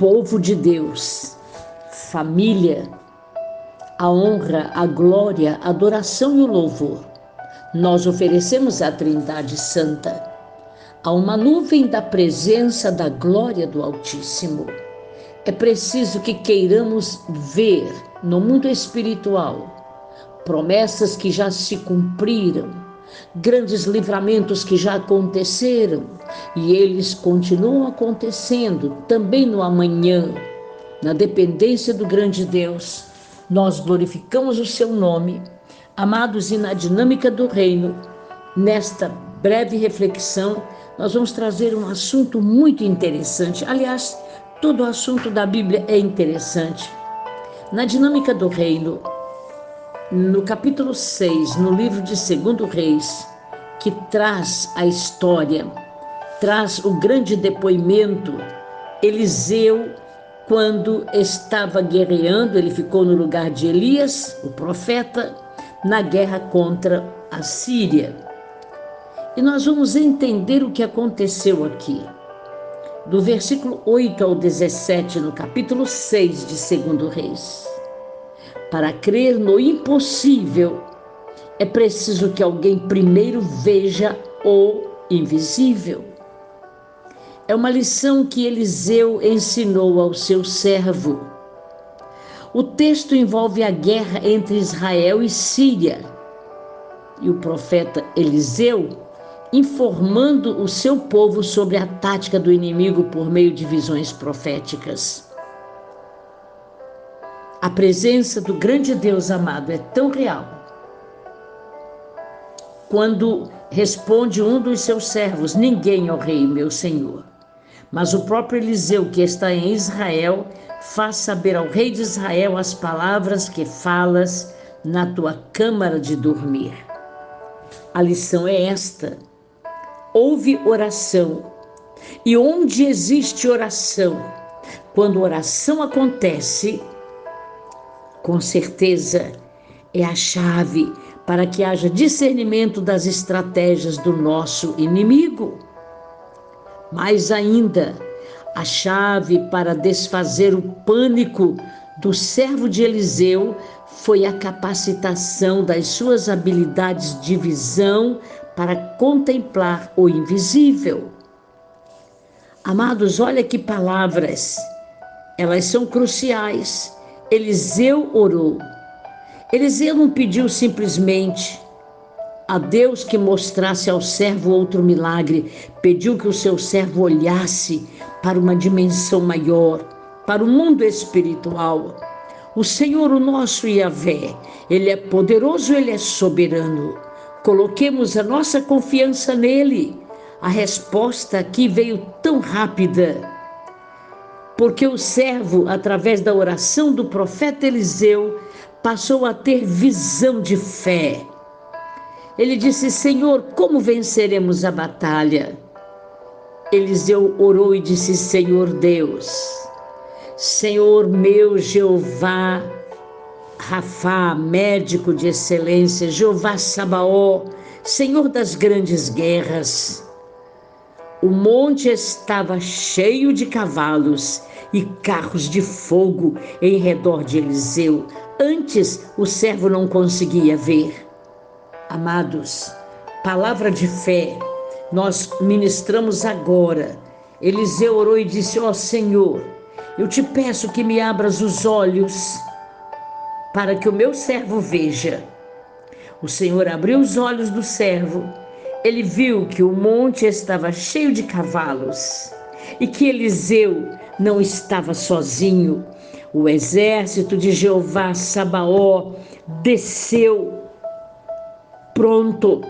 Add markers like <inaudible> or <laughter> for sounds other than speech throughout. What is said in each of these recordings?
povo de Deus, família, a honra, a glória, a adoração e o louvor. Nós oferecemos à Trindade Santa, a uma nuvem da presença da glória do Altíssimo. É preciso que queiramos ver no mundo espiritual promessas que já se cumpriram, grandes livramentos que já aconteceram e eles continuam acontecendo também no amanhã, na dependência do grande Deus. Nós glorificamos o seu nome, amados, e na dinâmica do reino, nesta breve reflexão, nós vamos trazer um assunto muito interessante. Aliás, todo o assunto da Bíblia é interessante. Na dinâmica do reino, no capítulo 6, no livro de Segundo Reis, que traz a história, traz o grande depoimento, Eliseu, quando estava guerreando, ele ficou no lugar de Elias, o profeta, na guerra contra a Síria. E nós vamos entender o que aconteceu aqui. Do versículo 8 ao 17, no capítulo 6 de Segundo Reis. Para crer no impossível, é preciso que alguém primeiro veja o invisível. É uma lição que Eliseu ensinou ao seu servo. O texto envolve a guerra entre Israel e Síria. E o profeta Eliseu informando o seu povo sobre a tática do inimigo por meio de visões proféticas. A presença do grande Deus amado é tão real. Quando responde um dos seus servos: Ninguém, ó rei, meu senhor. Mas o próprio Eliseu, que está em Israel, faz saber ao rei de Israel as palavras que falas na tua câmara de dormir. A lição é esta: houve oração. E onde existe oração, quando oração acontece, com certeza, é a chave para que haja discernimento das estratégias do nosso inimigo. Mais ainda, a chave para desfazer o pânico do servo de Eliseu foi a capacitação das suas habilidades de visão para contemplar o invisível. Amados, olha que palavras, elas são cruciais Eliseu orou. Eliseu não pediu simplesmente a Deus que mostrasse ao servo outro milagre, pediu que o seu servo olhasse para uma dimensão maior, para o mundo espiritual. O Senhor, o nosso Yahvé, Ele é poderoso, Ele é soberano. Coloquemos a nossa confiança nele. A resposta aqui veio tão rápida porque o servo, através da oração do profeta Eliseu, passou a ter visão de fé. Ele disse: Senhor, como venceremos a batalha? Eliseu orou e disse: Senhor Deus, Senhor meu Jeová, Rafá, médico de excelência, Jeová Sabaó, Senhor das grandes guerras. O monte estava cheio de cavalos e carros de fogo em redor de Eliseu. Antes o servo não conseguia ver. Amados, palavra de fé, nós ministramos agora. Eliseu orou e disse: Ó oh, Senhor, eu te peço que me abras os olhos para que o meu servo veja. O Senhor abriu os olhos do servo. Ele viu que o monte estava cheio de cavalos e que Eliseu não estava sozinho. O exército de Jeová Sabaó desceu pronto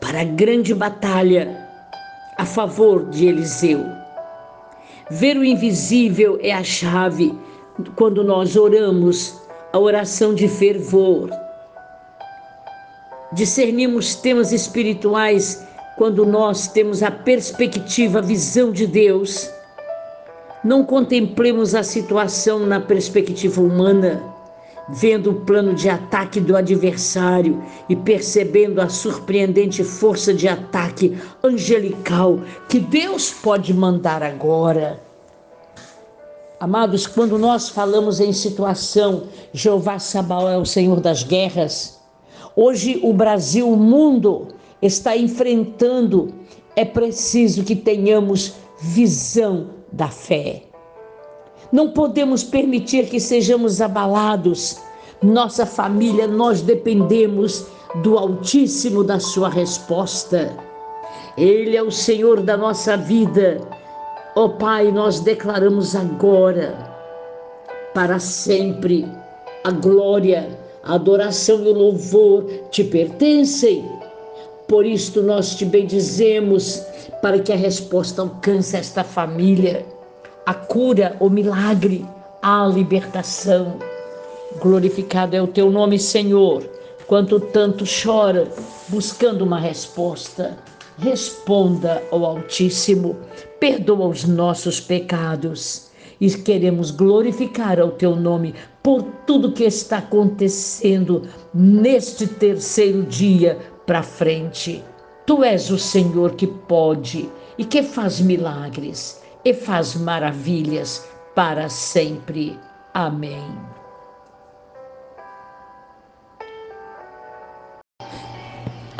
para a grande batalha a favor de Eliseu. Ver o invisível é a chave quando nós oramos a oração de fervor. Discernimos temas espirituais quando nós temos a perspectiva, a visão de Deus não contemplemos a situação na perspectiva humana, vendo o plano de ataque do adversário e percebendo a surpreendente força de ataque angelical que Deus pode mandar agora. Amados, quando nós falamos em situação, Jeová Sabaó é o Senhor das guerras. Hoje o Brasil, o mundo está enfrentando, é preciso que tenhamos visão da fé. Não podemos permitir que sejamos abalados. Nossa família, nós dependemos do Altíssimo da sua resposta. Ele é o Senhor da nossa vida. Ó oh, Pai, nós declaramos agora, para sempre, a glória, a adoração e o louvor te pertencem. Por isto nós te bendizemos, para que a resposta alcance esta família, a cura, o milagre, a libertação. Glorificado é o teu nome, Senhor quanto tanto chora buscando uma resposta. Responda ao Altíssimo, perdoa os nossos pecados e queremos glorificar ao teu nome por tudo que está acontecendo neste terceiro dia para frente. Tu és o Senhor que pode e que faz milagres e faz maravilhas para sempre. Amém.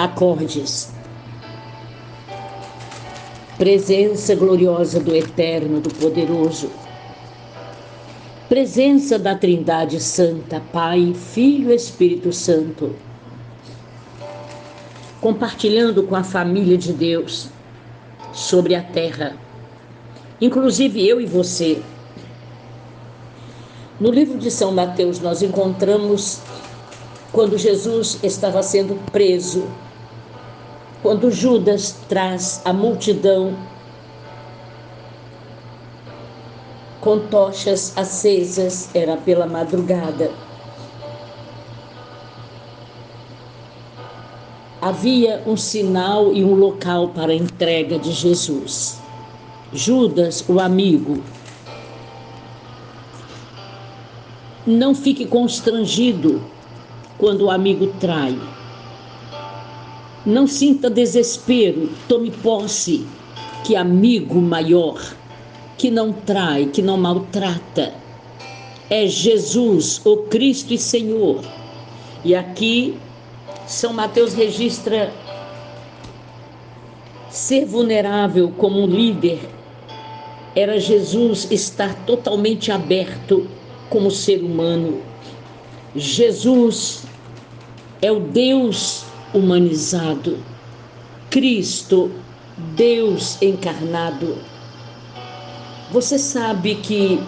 acordes. Presença gloriosa do Eterno, do Poderoso. Presença da Trindade Santa, Pai, Filho e Espírito Santo. Compartilhando com a família de Deus sobre a terra, inclusive eu e você. No livro de São Mateus, nós encontramos quando Jesus estava sendo preso quando Judas traz a multidão com tochas acesas, era pela madrugada. Havia um sinal e um local para a entrega de Jesus. Judas, o amigo, não fique constrangido quando o amigo trai. Não sinta desespero, tome posse que amigo maior, que não trai, que não maltrata, é Jesus, o Cristo e Senhor. E aqui São Mateus registra ser vulnerável como um líder era Jesus estar totalmente aberto como ser humano. Jesus é o Deus humanizado, Cristo, Deus encarnado. Você sabe que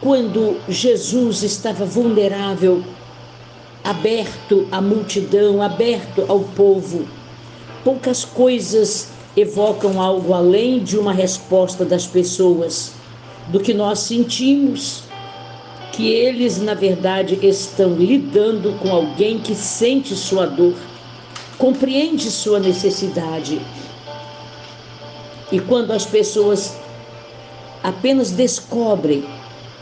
quando Jesus estava vulnerável, aberto à multidão, aberto ao povo, poucas coisas evocam algo além de uma resposta das pessoas, do que nós sentimos que eles, na verdade, estão lidando com alguém que sente sua dor, compreende sua necessidade. E quando as pessoas apenas descobrem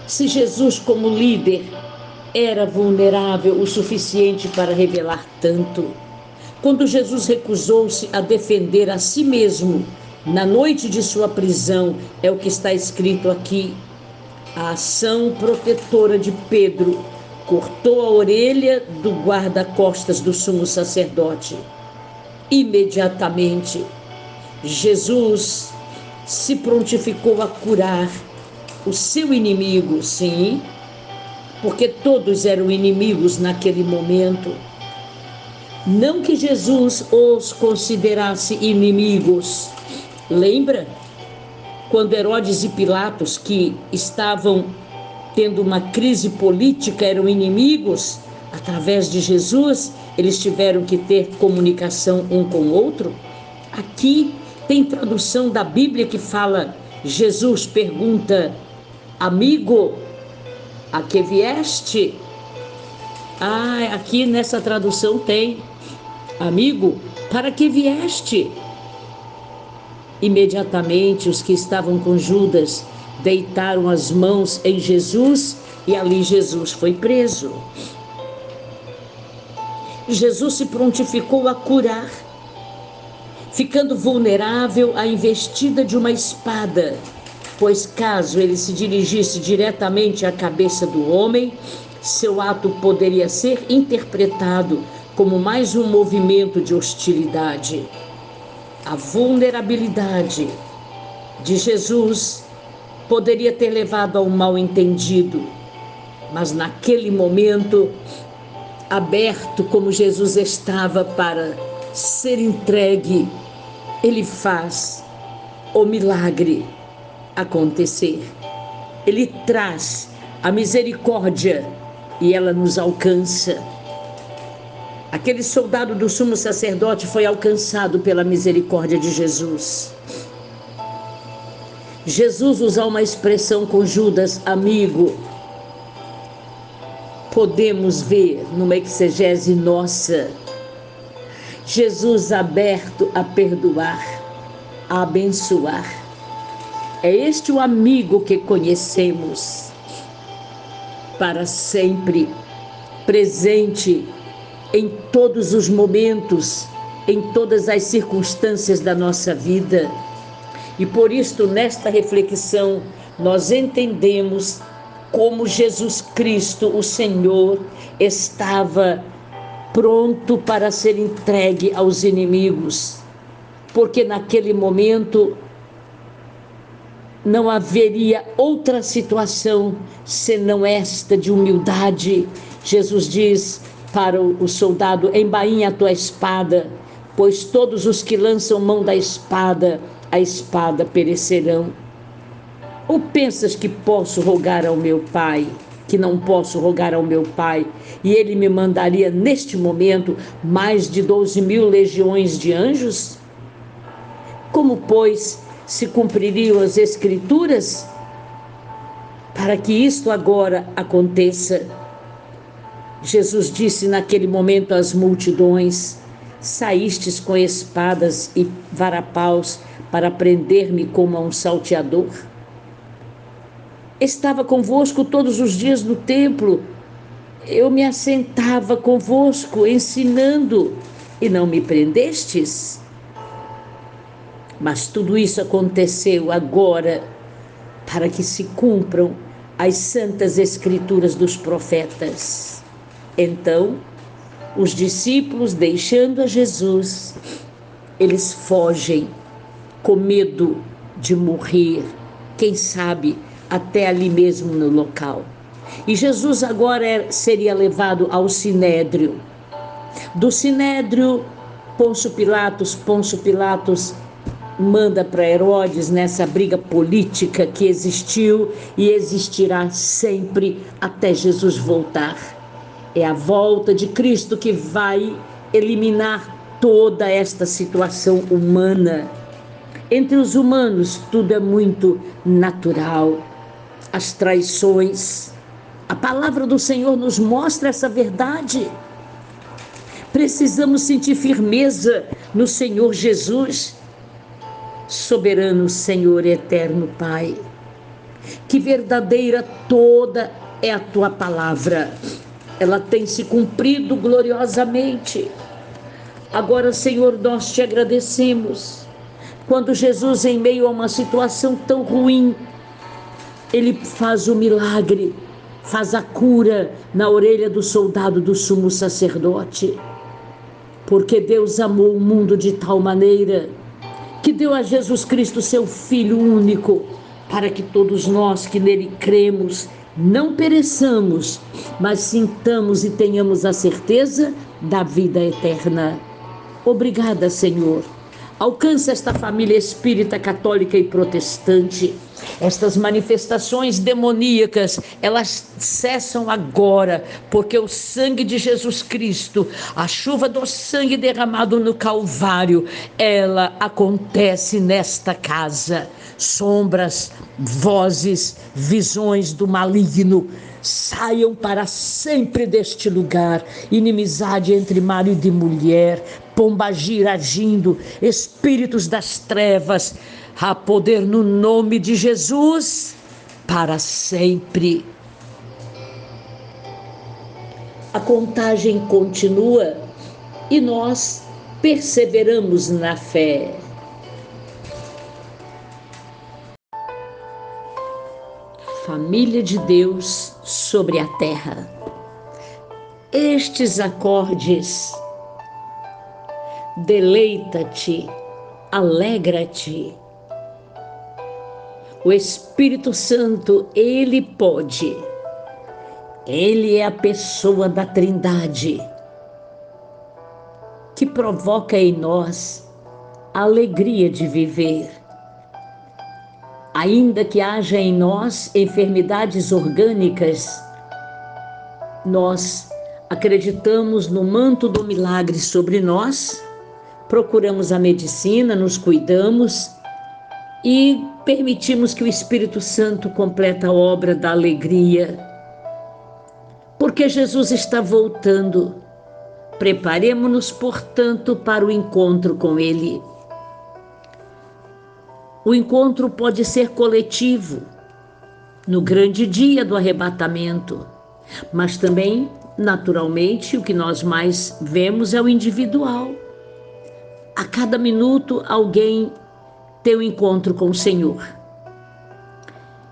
se Jesus, como líder, era vulnerável o suficiente para revelar tanto. Quando Jesus recusou-se a defender a si mesmo na noite de sua prisão, é o que está escrito aqui a ação protetora de Pedro cortou a orelha do guarda-costas do sumo sacerdote. Imediatamente, Jesus se prontificou a curar o seu inimigo, sim, porque todos eram inimigos naquele momento. Não que Jesus os considerasse inimigos. Lembra? quando Herodes e Pilatos, que estavam tendo uma crise política, eram inimigos, através de Jesus, eles tiveram que ter comunicação um com o outro. Aqui tem tradução da Bíblia que fala: Jesus pergunta, amigo, a que vieste? Ah, aqui nessa tradução tem, amigo, para que vieste? Imediatamente os que estavam com Judas deitaram as mãos em Jesus e ali Jesus foi preso. Jesus se prontificou a curar, ficando vulnerável à investida de uma espada pois caso ele se dirigisse diretamente à cabeça do homem, seu ato poderia ser interpretado como mais um movimento de hostilidade. A vulnerabilidade de Jesus poderia ter levado ao mal-entendido, mas naquele momento, aberto como Jesus estava para ser entregue, ele faz o milagre acontecer. Ele traz a misericórdia e ela nos alcança. Aquele soldado do sumo sacerdote foi alcançado pela misericórdia de Jesus. Jesus usa uma expressão com Judas, amigo. Podemos ver numa exegese nossa Jesus aberto a perdoar, a abençoar. É este o amigo que conhecemos para sempre, presente em todos os momentos, em todas as circunstâncias da nossa vida. E por isto, nesta reflexão, nós entendemos como Jesus Cristo, o Senhor, estava pronto para ser entregue aos inimigos, porque naquele momento não haveria outra situação senão esta de humildade. Jesus diz para o soldado: embainha a tua espada, pois todos os que lançam mão da espada, a espada perecerão. Ou pensas que posso rogar ao meu pai? que não posso rogar ao meu Pai, e ele me mandaria neste momento mais de doze mil legiões de anjos? Como, pois, se cumpririam as Escrituras para que isto agora aconteça? Jesus disse naquele momento às multidões: Saístes com espadas e varapaus para prender-me como a um salteador? estava convosco todos os dias no templo. Eu me assentava convosco, ensinando, e não me prendestes? Mas tudo isso aconteceu agora para que se cumpram as santas escrituras dos profetas. Então, os discípulos, deixando a Jesus, eles fogem com medo de morrer, quem sabe até ali mesmo no local. E Jesus agora é, seria levado ao sinédrio. Do sinédrio, Pôncio Pilatos, Pôncio Pilatos manda para Herodes nessa briga política que existiu e existirá sempre até Jesus voltar. É a volta de Cristo que vai eliminar toda esta situação humana. Entre os humanos, tudo é muito natural as traições. A palavra do Senhor nos mostra essa verdade. Precisamos sentir firmeza no Senhor Jesus, soberano Senhor eterno Pai. Que verdadeira toda é a tua palavra. Ela tem se cumprido gloriosamente. Agora, Senhor, nós te agradecemos. Quando Jesus, em meio a uma situação tão ruim, ele faz o milagre, faz a cura na orelha do soldado do sumo sacerdote. Porque Deus amou o mundo de tal maneira que deu a Jesus Cristo, seu Filho único, para que todos nós que nele cremos não pereçamos, mas sintamos e tenhamos a certeza da vida eterna. Obrigada, Senhor. Alcança esta família espírita, católica e protestante estas manifestações demoníacas, elas cessam agora, porque o sangue de Jesus Cristo, a chuva do sangue derramado no Calvário, ela acontece nesta casa. Sombras, vozes, visões do maligno, saiam para sempre deste lugar. Inimizade entre marido e mulher, pombagira agindo, espíritos das trevas, Há poder no nome de Jesus para sempre. A contagem continua e nós perseveramos na fé. família de Deus sobre a terra. Estes acordes, deleita-te, alegra-te. O Espírito Santo, ele pode, ele é a pessoa da Trindade que provoca em nós a alegria de viver. Ainda que haja em nós enfermidades orgânicas, nós acreditamos no manto do milagre sobre nós, procuramos a medicina, nos cuidamos e permitimos que o Espírito Santo complete a obra da alegria. Porque Jesus está voltando. Preparemos-nos, portanto, para o encontro com Ele. O encontro pode ser coletivo, no grande dia do arrebatamento, mas também, naturalmente, o que nós mais vemos é o individual. A cada minuto, alguém tem um encontro com o Senhor.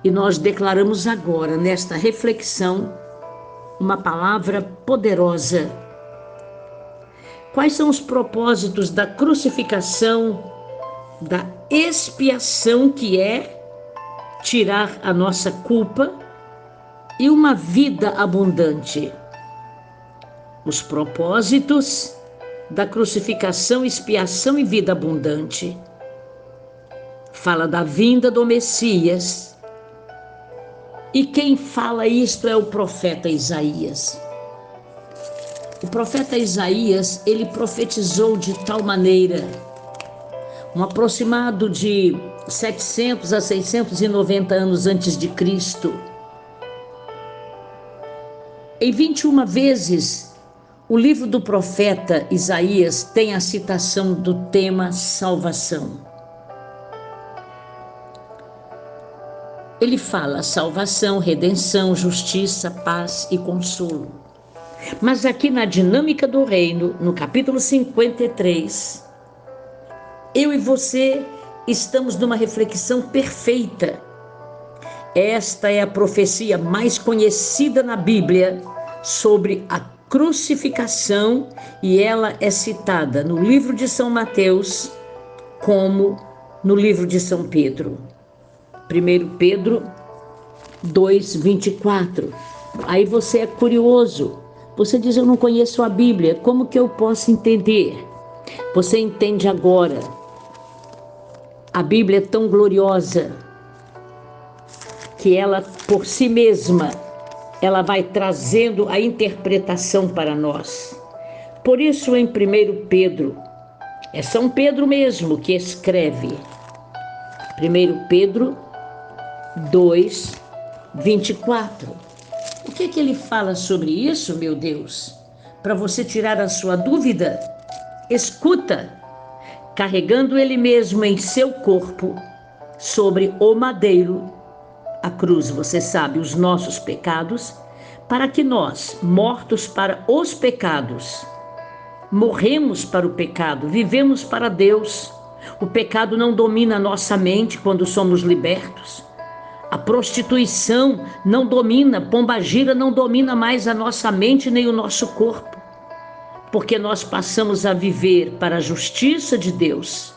E nós declaramos agora, nesta reflexão, uma palavra poderosa. Quais são os propósitos da crucificação da expiação que é tirar a nossa culpa e uma vida abundante. Os propósitos da crucificação, expiação e vida abundante. Fala da vinda do Messias. E quem fala isto é o profeta Isaías. O profeta Isaías, ele profetizou de tal maneira um aproximado de 700 a 690 anos antes de Cristo. Em 21 vezes, o livro do profeta Isaías tem a citação do tema salvação. Ele fala salvação, redenção, justiça, paz e consolo. Mas aqui na dinâmica do reino, no capítulo 53, eu e você estamos numa reflexão perfeita. Esta é a profecia mais conhecida na Bíblia sobre a crucificação e ela é citada no livro de São Mateus como no livro de São Pedro. 1 Pedro 2:24. Aí você é curioso. Você diz eu não conheço a Bíblia, como que eu posso entender? Você entende agora a Bíblia é tão gloriosa que ela por si mesma ela vai trazendo a interpretação para nós. Por isso em 1 Pedro, é São Pedro mesmo que escreve. 1 Pedro 2, 24. O que, que ele fala sobre isso, meu Deus? Para você tirar a sua dúvida, escuta carregando ele mesmo em seu corpo sobre o madeiro, a cruz, você sabe, os nossos pecados, para que nós, mortos para os pecados, morremos para o pecado, vivemos para Deus. O pecado não domina a nossa mente quando somos libertos. A prostituição não domina, pombagira não domina mais a nossa mente nem o nosso corpo porque nós passamos a viver para a justiça de Deus.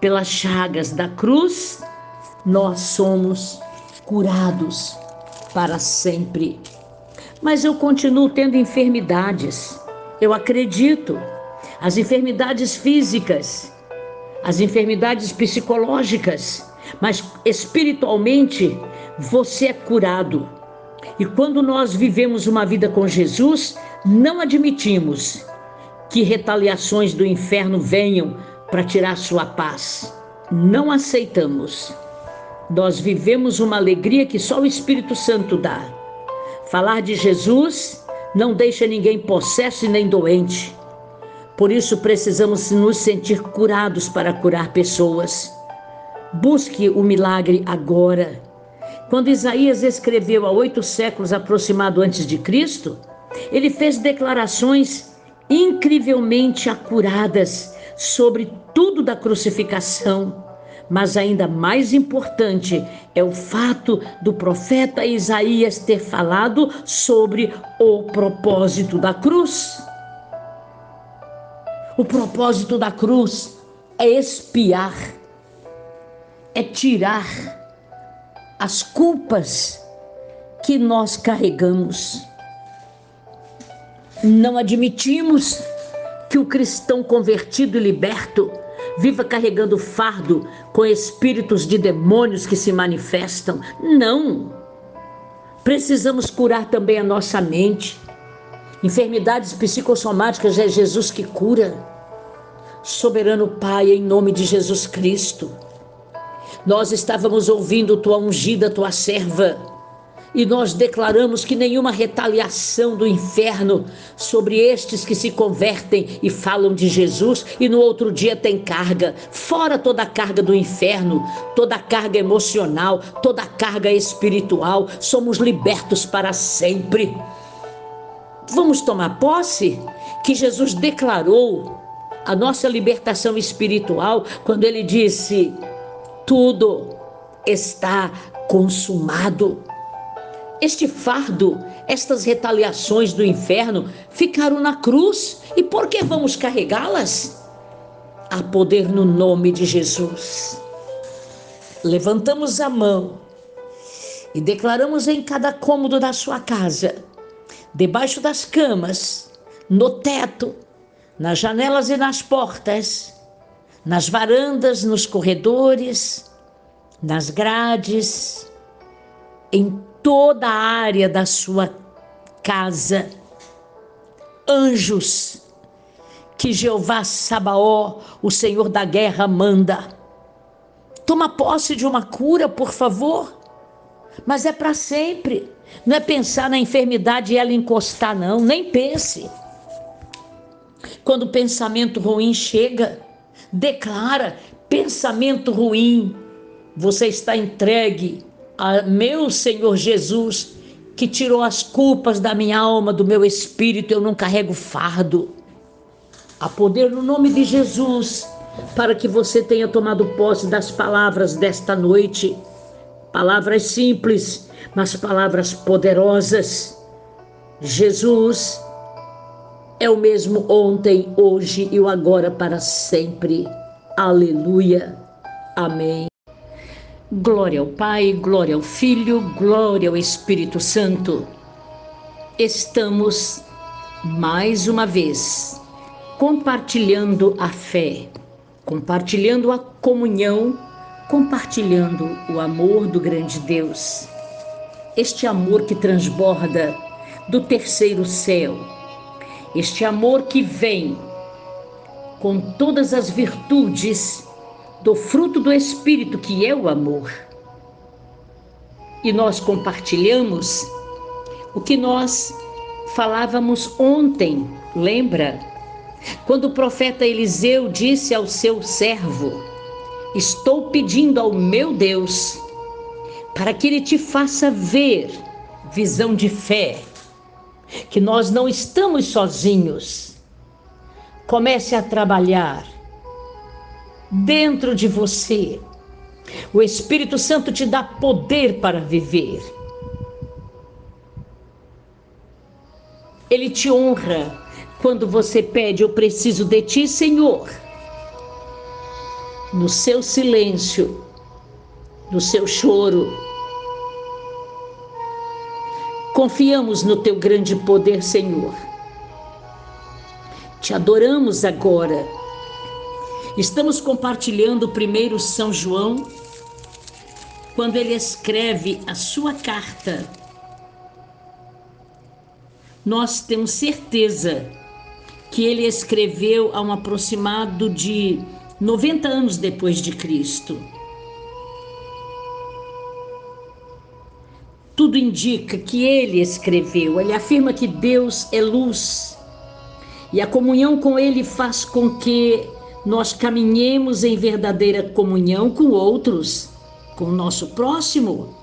Pelas chagas da cruz, nós somos curados para sempre. Mas eu continuo tendo enfermidades. Eu acredito. As enfermidades físicas, as enfermidades psicológicas, mas espiritualmente você é curado. E quando nós vivemos uma vida com Jesus, não admitimos que retaliações do inferno venham para tirar sua paz. Não aceitamos. Nós vivemos uma alegria que só o Espírito Santo dá. Falar de Jesus não deixa ninguém possesso e nem doente. Por isso precisamos nos sentir curados para curar pessoas. Busque o milagre agora. Quando Isaías escreveu há oito séculos aproximado antes de Cristo, ele fez declarações incrivelmente acuradas sobre tudo da crucificação, Mas ainda mais importante é o fato do profeta Isaías ter falado sobre o propósito da cruz. O propósito da cruz é expiar, é tirar as culpas que nós carregamos. Não admitimos que o cristão convertido e liberto viva carregando fardo com espíritos de demônios que se manifestam. Não! Precisamos curar também a nossa mente. Enfermidades psicossomáticas é Jesus que cura. Soberano Pai, em nome de Jesus Cristo. Nós estávamos ouvindo tua ungida, tua serva e nós declaramos que nenhuma retaliação do inferno sobre estes que se convertem e falam de Jesus e no outro dia tem carga, fora toda a carga do inferno, toda a carga emocional, toda a carga espiritual, somos libertos para sempre. Vamos tomar posse que Jesus declarou a nossa libertação espiritual quando ele disse: tudo está consumado. Este fardo, estas retaliações do inferno ficaram na cruz e por que vamos carregá-las? Há poder no nome de Jesus. Levantamos a mão e declaramos em cada cômodo da sua casa, debaixo das camas, no teto, nas janelas e nas portas, nas varandas, nos corredores, nas grades, em toda a área da sua casa. Anjos que Jeová Sabaó, o Senhor da guerra, manda. Toma posse de uma cura, por favor. Mas é para sempre. Não é pensar na enfermidade e ela encostar, não. Nem pense. Quando o pensamento ruim chega, declara: pensamento ruim, você está entregue a meu Senhor Jesus, que tirou as culpas da minha alma, do meu espírito, eu não carrego fardo. Há poder no nome de Jesus para que você tenha tomado posse das palavras desta noite. Palavras simples, mas palavras poderosas. Jesus é o mesmo ontem, hoje e o agora para sempre. Aleluia. Amém. Glória ao Pai, glória ao Filho, glória ao Espírito Santo. Estamos mais uma vez compartilhando a fé, compartilhando a comunhão, compartilhando o amor do grande Deus. Este amor que transborda do terceiro céu, este amor que vem com todas as virtudes do fruto do Espírito, que é o amor. E nós compartilhamos o que nós falávamos ontem, lembra? Quando o profeta Eliseu disse ao seu servo: Estou pedindo ao meu Deus para que ele te faça ver visão de fé, que nós não estamos sozinhos. Comece a trabalhar dentro de você. O Espírito Santo te dá poder para viver. Ele te honra quando você pede: Eu preciso de ti, Senhor. No seu silêncio, no seu choro. Confiamos no teu grande poder, Senhor. Te adoramos agora Estamos compartilhando o primeiro São João, quando ele escreve a sua carta. Nós temos certeza que ele escreveu a um aproximado de 90 anos depois de Cristo. Tudo indica que ele escreveu, ele afirma que Deus é luz e a comunhão com ele faz com que nós caminhemos em verdadeira comunhão com outros, com o nosso próximo.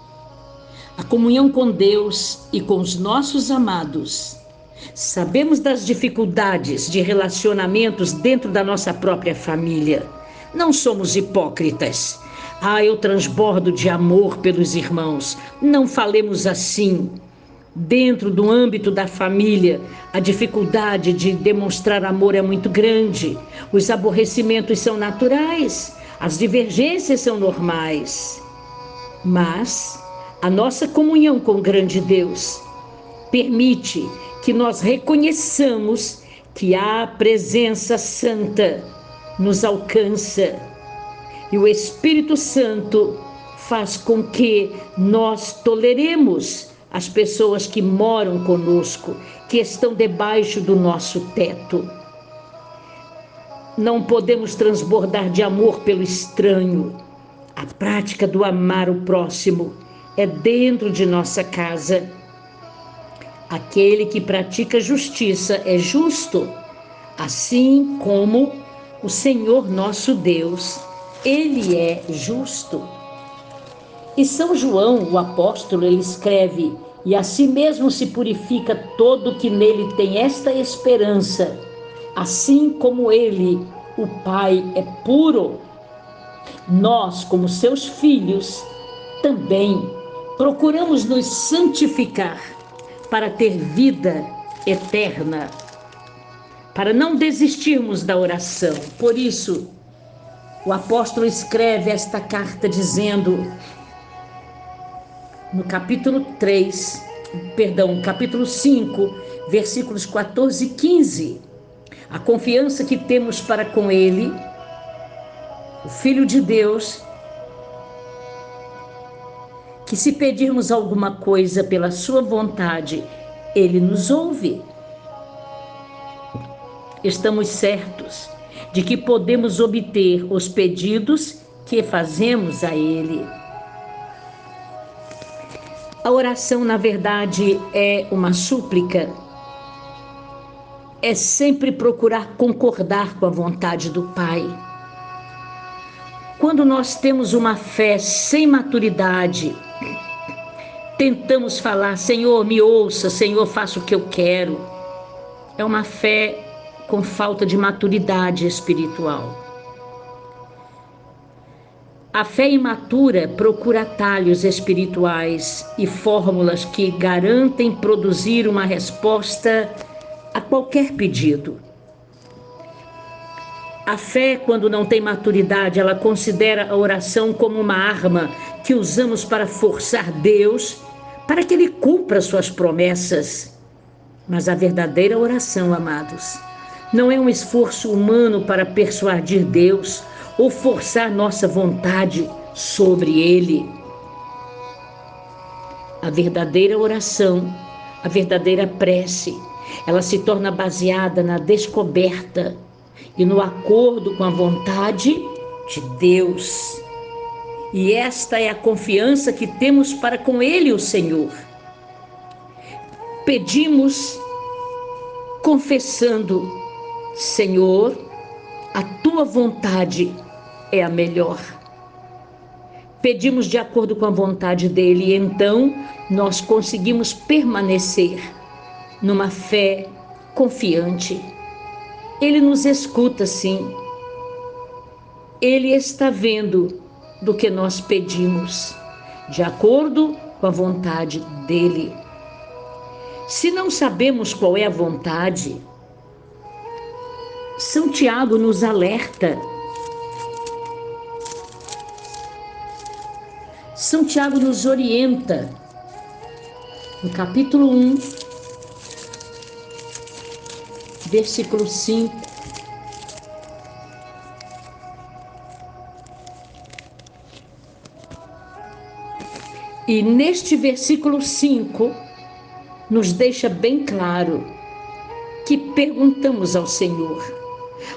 A comunhão com Deus e com os nossos amados. Sabemos das dificuldades de relacionamentos dentro da nossa própria família. Não somos hipócritas, Ah, eu transbordo de amor pelos irmãos. Não falemos assim. Dentro do âmbito da família, a dificuldade de demonstrar amor é muito grande. Os aborrecimentos são naturais, as divergências são normais. Mas a nossa comunhão com o grande Deus permite que nós reconheçamos que a presença santa nos alcança e o Espírito Santo faz com que nós toleremos as pessoas que moram conosco, que estão debaixo do nosso teto. Não podemos transbordar de amor pelo estranho. A prática do amar o próximo é dentro de nossa casa. Aquele que pratica justiça é justo, assim como o Senhor nosso Deus, ele é justo. E São João, o apóstolo, ele escreve: E a si mesmo se purifica todo que nele tem esta esperança, assim como ele, o Pai, é puro. Nós, como seus filhos, também procuramos nos santificar para ter vida eterna, para não desistirmos da oração. Por isso, o apóstolo escreve esta carta dizendo: no capítulo 3, perdão, capítulo 5, versículos 14 e 15. A confiança que temos para com Ele, o Filho de Deus, que se pedirmos alguma coisa pela Sua vontade, Ele nos ouve. Estamos certos de que podemos obter os pedidos que fazemos a Ele. A oração, na verdade, é uma súplica. É sempre procurar concordar com a vontade do Pai. Quando nós temos uma fé sem maturidade, tentamos falar: Senhor, me ouça, Senhor, faça o que eu quero. É uma fé com falta de maturidade espiritual. A fé imatura procura atalhos espirituais e fórmulas que garantem produzir uma resposta a qualquer pedido. A fé, quando não tem maturidade, ela considera a oração como uma arma que usamos para forçar Deus para que Ele cumpra suas promessas. Mas a verdadeira oração, amados, não é um esforço humano para persuadir Deus ou forçar nossa vontade sobre Ele. A verdadeira oração, a verdadeira prece, ela se torna baseada na descoberta e no acordo com a vontade de Deus. E esta é a confiança que temos para com Ele, o Senhor. Pedimos confessando: Senhor, a tua vontade é a melhor. Pedimos de acordo com a vontade dele e então nós conseguimos permanecer numa fé confiante. Ele nos escuta sim. Ele está vendo do que nós pedimos, de acordo com a vontade dele. Se não sabemos qual é a vontade, São Tiago nos alerta. São Tiago nos orienta. No capítulo 1, versículo 5. E neste versículo 5, nos deixa bem claro que perguntamos ao Senhor,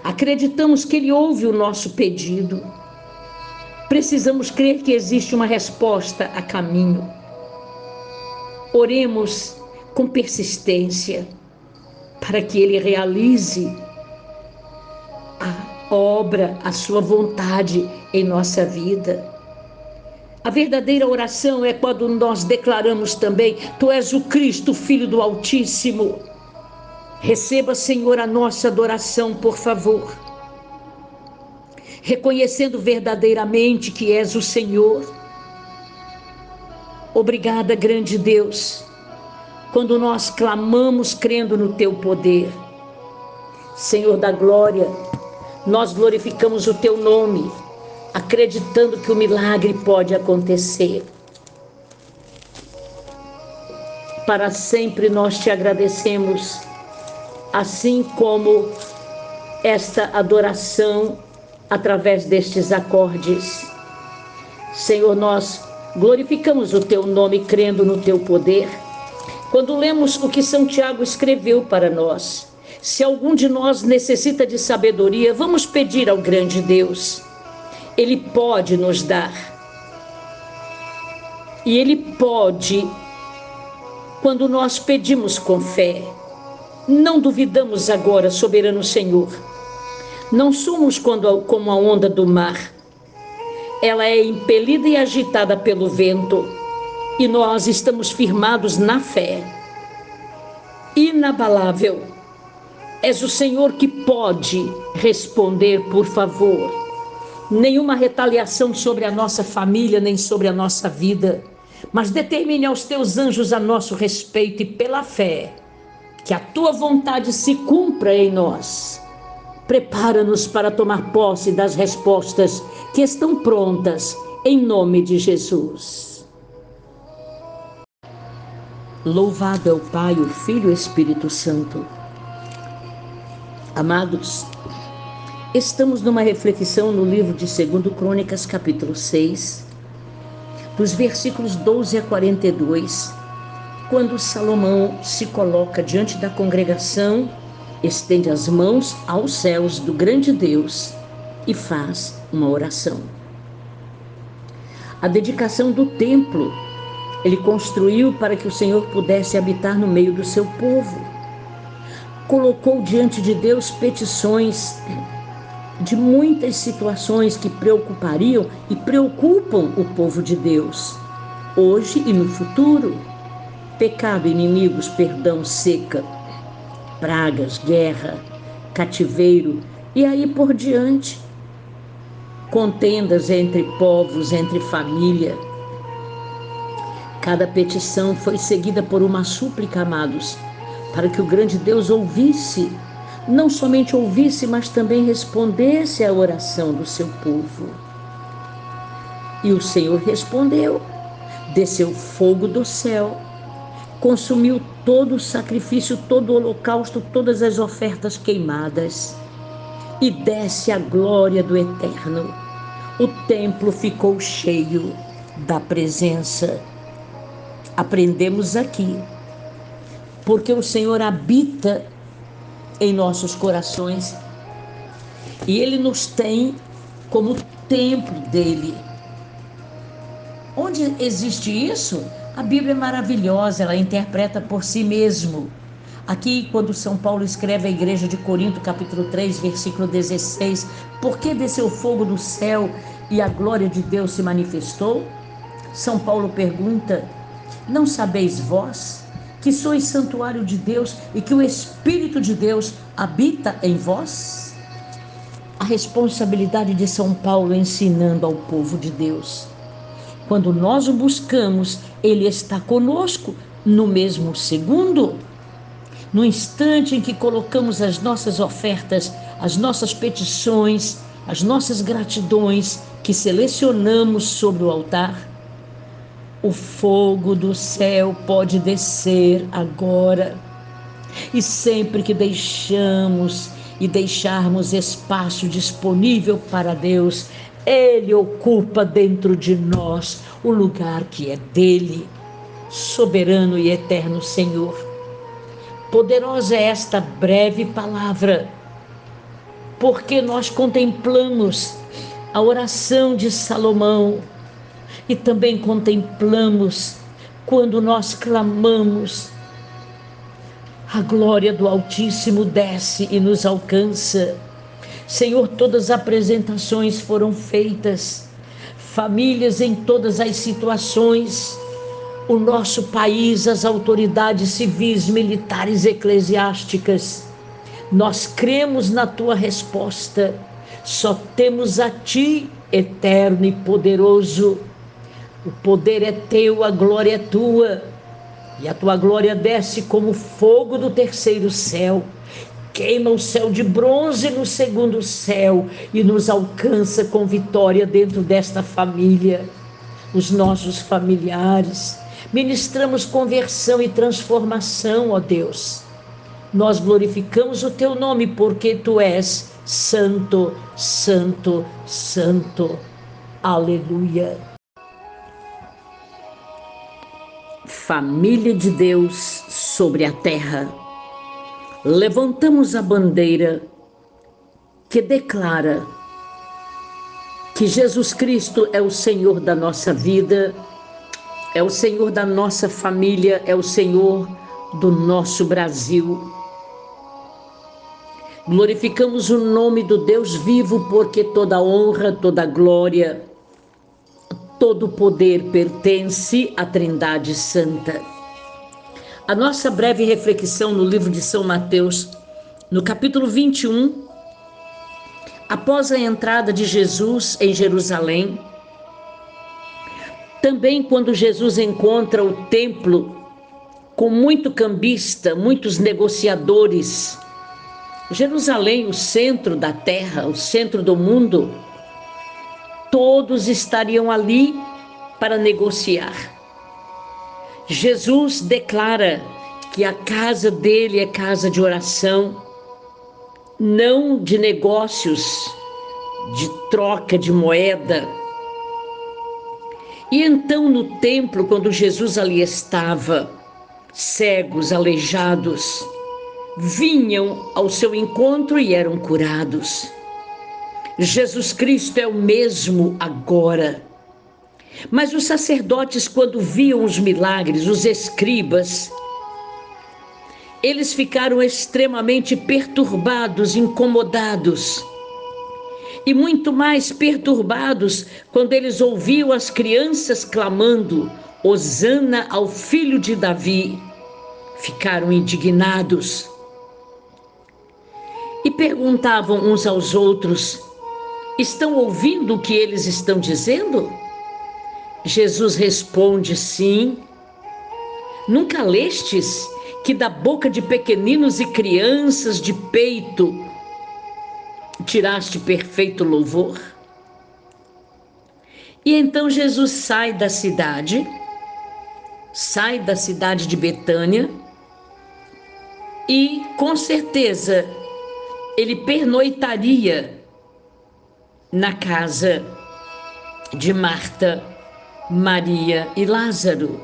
acreditamos que Ele ouve o nosso pedido Precisamos crer que existe uma resposta a caminho. Oremos com persistência para que Ele realize a obra, a Sua vontade em nossa vida. A verdadeira oração é quando nós declaramos também: Tu és o Cristo, Filho do Altíssimo. Receba, Senhor, a nossa adoração, por favor. reconhecendo verdadeiramente que és o Senhor. Obrigada, grande Deus, quando nós clamamos crendo no teu poder. Senhor da glória, nós glorificamos o teu nome, acreditando que o milagre pode acontecer. Para sempre nós te agradecemos, assim como esta adoração através destes acordes. Senhor, nós glorificamos o teu nome crendo no teu poder. Quando lemos o que São Tiago escreveu para nós, se algum de nós necessita de sabedoria, vamos pedir ao grande Deus. Ele pode nos dar. E ele pode quando nós pedimos com fé. Não duvidamos agora, soberano Senhor não somos como a onda do mar. Ela é impelida e agitada pelo vento, e nós estamos firmados na fé. Inabalável. És o Senhor que pode responder, por favor. Nenhuma retaliação sobre a nossa família, nem sobre a nossa vida, mas determine aos teus anjos a nosso respeito e pela fé, que a tua vontade se cumpra em nós Prepara-nos para tomar posse das respostas que estão prontas, em nome de Jesus. Louvado é o Pai, o Filho e o Espírito Santo. Amados, estamos numa reflexão no livro de 2 Crônicas, capítulo 6, dos versículos 12 a 42, quando Salomão se coloca diante da congregação estende as mãos aos céus do grande Deus e faz uma oração. A dedicação do templo ele construiu para que o Senhor pudesse habitar no meio do seu povo. Colocou diante de Deus petições de muitas situações que preocupariam e preocupam o povo de Deus, hoje e no futuro. Pecado, inimigos, perdão, seca, pragas, guerra, cativeiro e aí por diante. Contendas entre povos, entre família. Cada petição foi seguida por uma súplica, amados, para que o grande Deus ouvisse, não somente ouvisse, mas também respondesse à oração do seu povo. E o Senhor respondeu, desceu fogo do céu consumiu todo o sacrifício, todo o holocausto, todas as ofertas queimadas. E desce a glória do Eterno. O templo ficou cheio da presença. Aprendemos aqui, porque o Senhor habita em nossos corações e Ele nos tem como templo dele. Onde existe isso? A Bíblia é maravilhosa, ela interpreta por si mesmo. Aqui, quando São Paulo escreve à igreja de Corinto, capítulo 3, versículo 16, por que desceu fogo do céu e a glória de Deus se manifestou? São Paulo pergunta: Não sabeis vós que sois santuário de Deus e que o Espírito de Deus habita em vós? A responsabilidade de São Paulo ensinando ao povo de Deus. Quando nós o buscamos, ele está conosco no mesmo segundo. No instante em que colocamos as nossas ofertas, as nossas petições, as nossas gratidões que selecionamos sobre o altar, o fogo do céu pode descer agora. E sempre que deixamos e deixarmos espaço disponível para Deus, ele ocupa dentro de nós o lugar que é dele, soberano e eterno Senhor. Poderosa é esta breve palavra, porque nós contemplamos a oração de Salomão e também contemplamos quando nós clamamos. A glória do Altíssimo desce e nos alcança Senhor, todas as apresentações foram feitas, famílias em todas as situações, o nosso país, as autoridades civis, militares, eclesiásticas. Nós cremos na tua resposta. Só temos a Ti, eterno e poderoso. O poder é teu, a glória é tua, e a tua glória desce como fogo do terceiro céu queima o céu de bronze no segundo céu e nos alcança com vitória dentro desta família, os nossos familiares. Ministramos conversão e transformação, ó Deus. Nós glorificamos o teu nome porque tu és santo, santo, santo. Aleluia. Família de Deus sobre a terra levantamos a bandeira que declara que Jesus Cristo é o Senhor da nossa vida, é o Senhor da nossa família, é o Senhor do nosso Brasil. Glorificamos o nome do Deus vivo, porque toda honra, toda glória, todo poder pertence à Trindade Santa. A nossa breve reflexão no livro de São Mateus, no capítulo 21, após a entrada de Jesus em Jerusalém, também quando Jesus encontra o templo com muito cambista, muitos negociadores, Jerusalém, o centro da terra, o centro do mundo, todos estariam ali para negociar. Jesus declara que a casa dele é casa de oração, não de negócios, de troca de moeda. E então no templo, quando Jesus ali estava, cegos, aleijados, vinham ao seu encontro e eram curados. Jesus Cristo é o mesmo agora. Mas os sacerdotes, quando viam os milagres, os escribas, eles ficaram extremamente perturbados, incomodados. E muito mais perturbados quando eles ouviam as crianças clamando: Hosana ao filho de Davi. Ficaram indignados e perguntavam uns aos outros: Estão ouvindo o que eles estão dizendo? Jesus responde: Sim. Nunca lestes que da boca de pequeninos e crianças de peito tiraste perfeito louvor? E então Jesus sai da cidade, sai da cidade de Betânia e com certeza ele pernoitaria na casa de Marta Maria e Lázaro.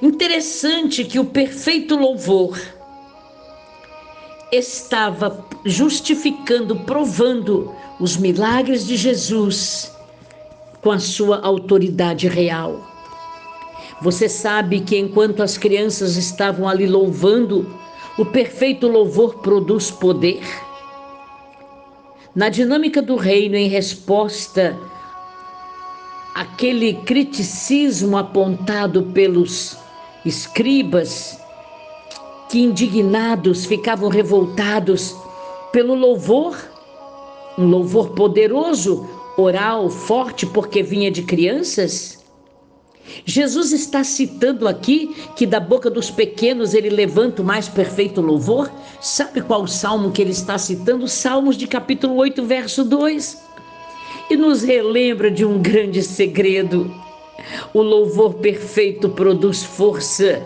Interessante que o perfeito louvor estava justificando, provando os milagres de Jesus com a sua autoridade real. Você sabe que enquanto as crianças estavam ali louvando, o perfeito louvor produz poder. Na dinâmica do reino, em resposta aquele criticismo apontado pelos escribas, que indignados ficavam revoltados pelo louvor, um louvor poderoso, oral, forte, porque vinha de crianças. Jesus está citando aqui que da boca dos pequenos ele levanta o mais perfeito louvor. Sabe qual salmo que ele está citando? Salmos de capítulo 8, verso 2 e nos relembra de um grande segredo. O louvor perfeito produz força.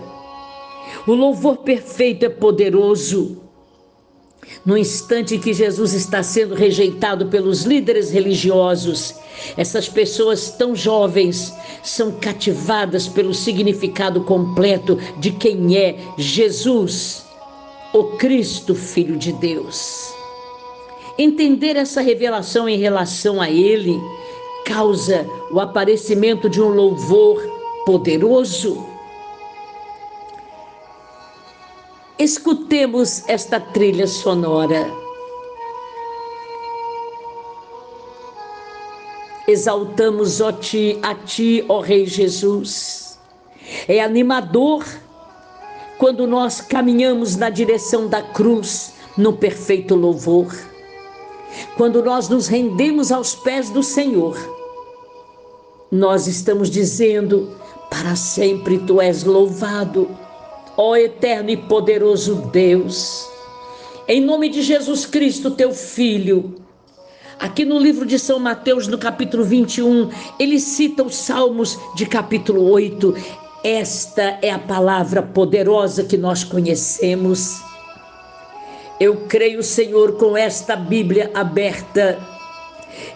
O louvor perfeito é poderoso. No instante que Jesus está sendo rejeitado pelos líderes religiosos, essas pessoas tão jovens são cativadas pelo significado completo de quem é Jesus, o Cristo, Filho de Deus. Entender essa revelação em relação a Ele causa o aparecimento de um louvor poderoso. Escutemos esta trilha sonora. Exaltamos a ti, a ti, ó Rei Jesus. É animador quando nós caminhamos na direção da cruz no perfeito louvor. Quando nós nos rendemos aos pés do Senhor, nós estamos dizendo: para sempre tu és louvado, ó eterno e poderoso Deus. Em nome de Jesus Cristo, teu Filho, Aqui no livro de São Mateus, no capítulo 21, ele cita os Salmos de capítulo 8. Esta é a palavra poderosa que nós conhecemos. Eu creio, Senhor, com esta Bíblia aberta,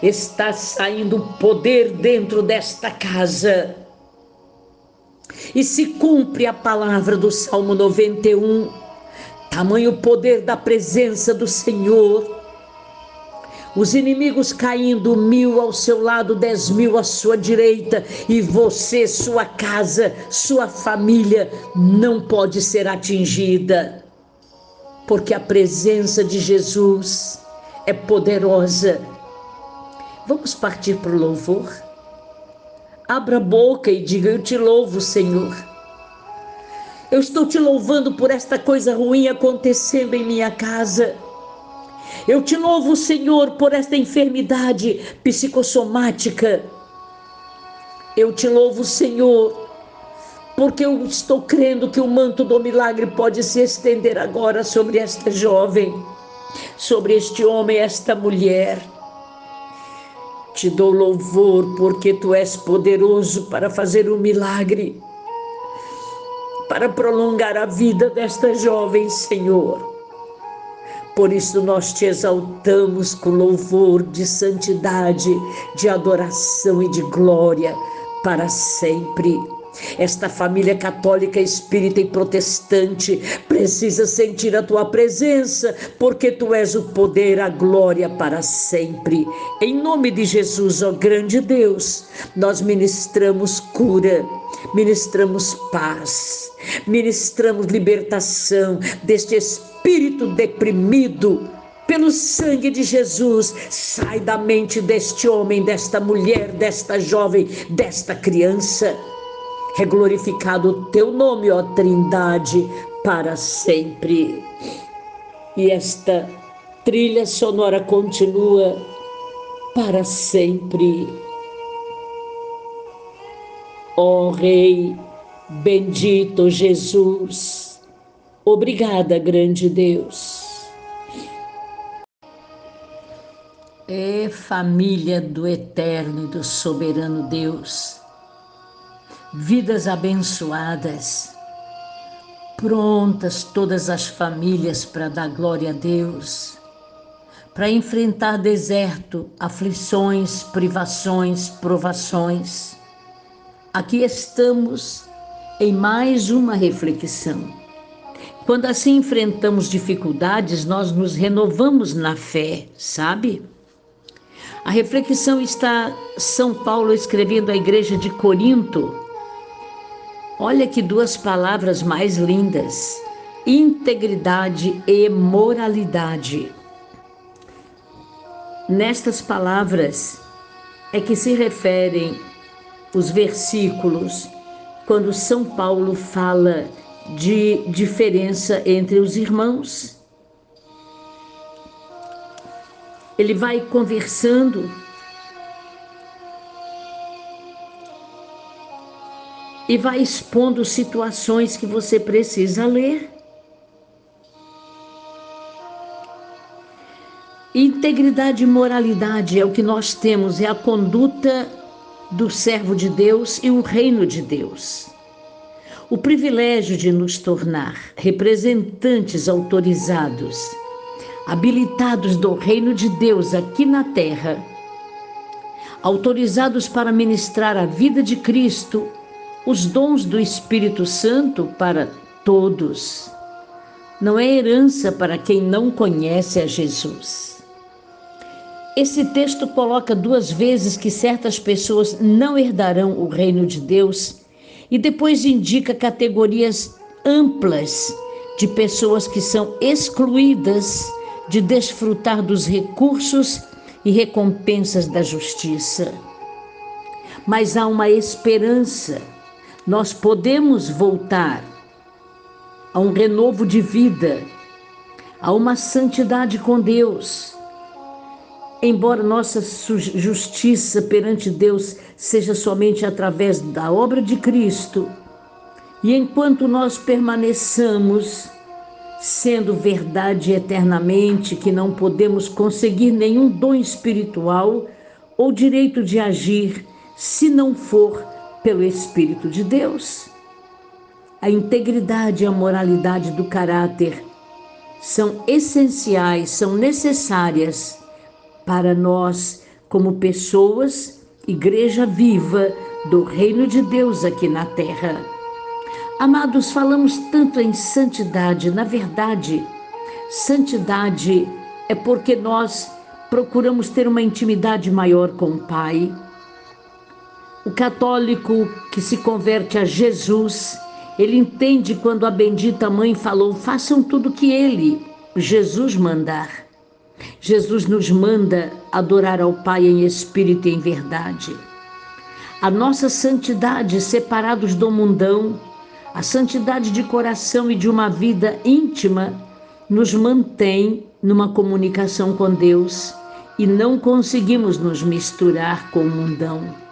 está saindo poder dentro desta casa. E se cumpre a palavra do Salmo 91, tamanho poder da presença do Senhor. Os inimigos caindo, mil ao seu lado, dez mil à sua direita, e você, sua casa, sua família não pode ser atingida, porque a presença de Jesus é poderosa. Vamos partir para o louvor? Abra a boca e diga: Eu te louvo, Senhor. Eu estou te louvando por esta coisa ruim acontecendo em minha casa. Eu te louvo, Senhor, por esta enfermidade psicossomática. Eu te louvo, Senhor, porque eu estou crendo que o manto do milagre pode se estender agora sobre esta jovem, sobre este homem, esta mulher. Te dou louvor porque tu és poderoso para fazer um milagre, para prolongar a vida desta jovem, Senhor. Por isso nós te exaltamos com louvor de santidade, de adoração e de glória para sempre. Esta família católica, espírita e protestante. Precisa sentir a tua presença, porque tu és o poder, a glória para sempre. Em nome de Jesus, ó grande Deus, nós ministramos cura, ministramos paz, ministramos libertação deste espírito deprimido. Pelo sangue de Jesus, sai da mente deste homem, desta mulher, desta jovem, desta criança é glorificado o teu nome, ó Trindade, para sempre. E esta trilha sonora continua para sempre. Ó Rei, bendito Jesus, obrigada, grande Deus. É família do eterno e do soberano Deus vidas abençoadas, prontas todas as famílias para dar glória a Deus, para enfrentar deserto, aflições, privações, provações. Aqui estamos em mais uma reflexão. Quando assim enfrentamos dificuldades, nós nos renovamos na fé, sabe? A reflexão está São Paulo escrevendo à igreja de Corinto, Olha que duas palavras mais lindas: integridade e moralidade. Nestas palavras é que se referem os versículos quando São Paulo fala de diferença entre os irmãos. Ele vai conversando e vai expondo situações que você precisa ler. Integridade e moralidade é o que nós temos, é a conduta do servo de Deus e o reino de Deus. O privilégio de nos tornar representantes autorizados, habilitados do reino de Deus aqui na terra, autorizados para ministrar a vida de Cristo os dons do Espírito Santo para todos. Não é herança para quem não conhece a Jesus. Esse texto coloca duas vezes que certas pessoas não herdarão o reino de Deus e depois indica categorias amplas de pessoas que são excluídas de desfrutar dos recursos e recompensas da justiça. Mas há uma esperança nós podemos voltar a um renovo de vida, a uma santidade com Deus. embora nossa justiça perante Deus seja somente através da obra de Cristo, e enquanto nós permaneçamos sendo verdade eternamente, que não podemos conseguir nenhum dom espiritual ou direito de agir se não for pelo Espírito de Deus. A integridade e a moralidade do caráter são essenciais, são necessárias para nós, como pessoas, igreja viva do Reino de Deus aqui na terra. Amados, falamos tanto em santidade, na verdade, santidade é porque nós procuramos ter uma intimidade maior com o Pai. O católico que se converte a Jesus, ele entende quando a bendita mãe falou: façam tudo que ele, Jesus, mandar. Jesus nos manda adorar ao Pai em espírito e em verdade. A nossa santidade, separados do mundão, a santidade de coração e de uma vida íntima, nos mantém numa comunicação com Deus e não conseguimos nos misturar com o mundão.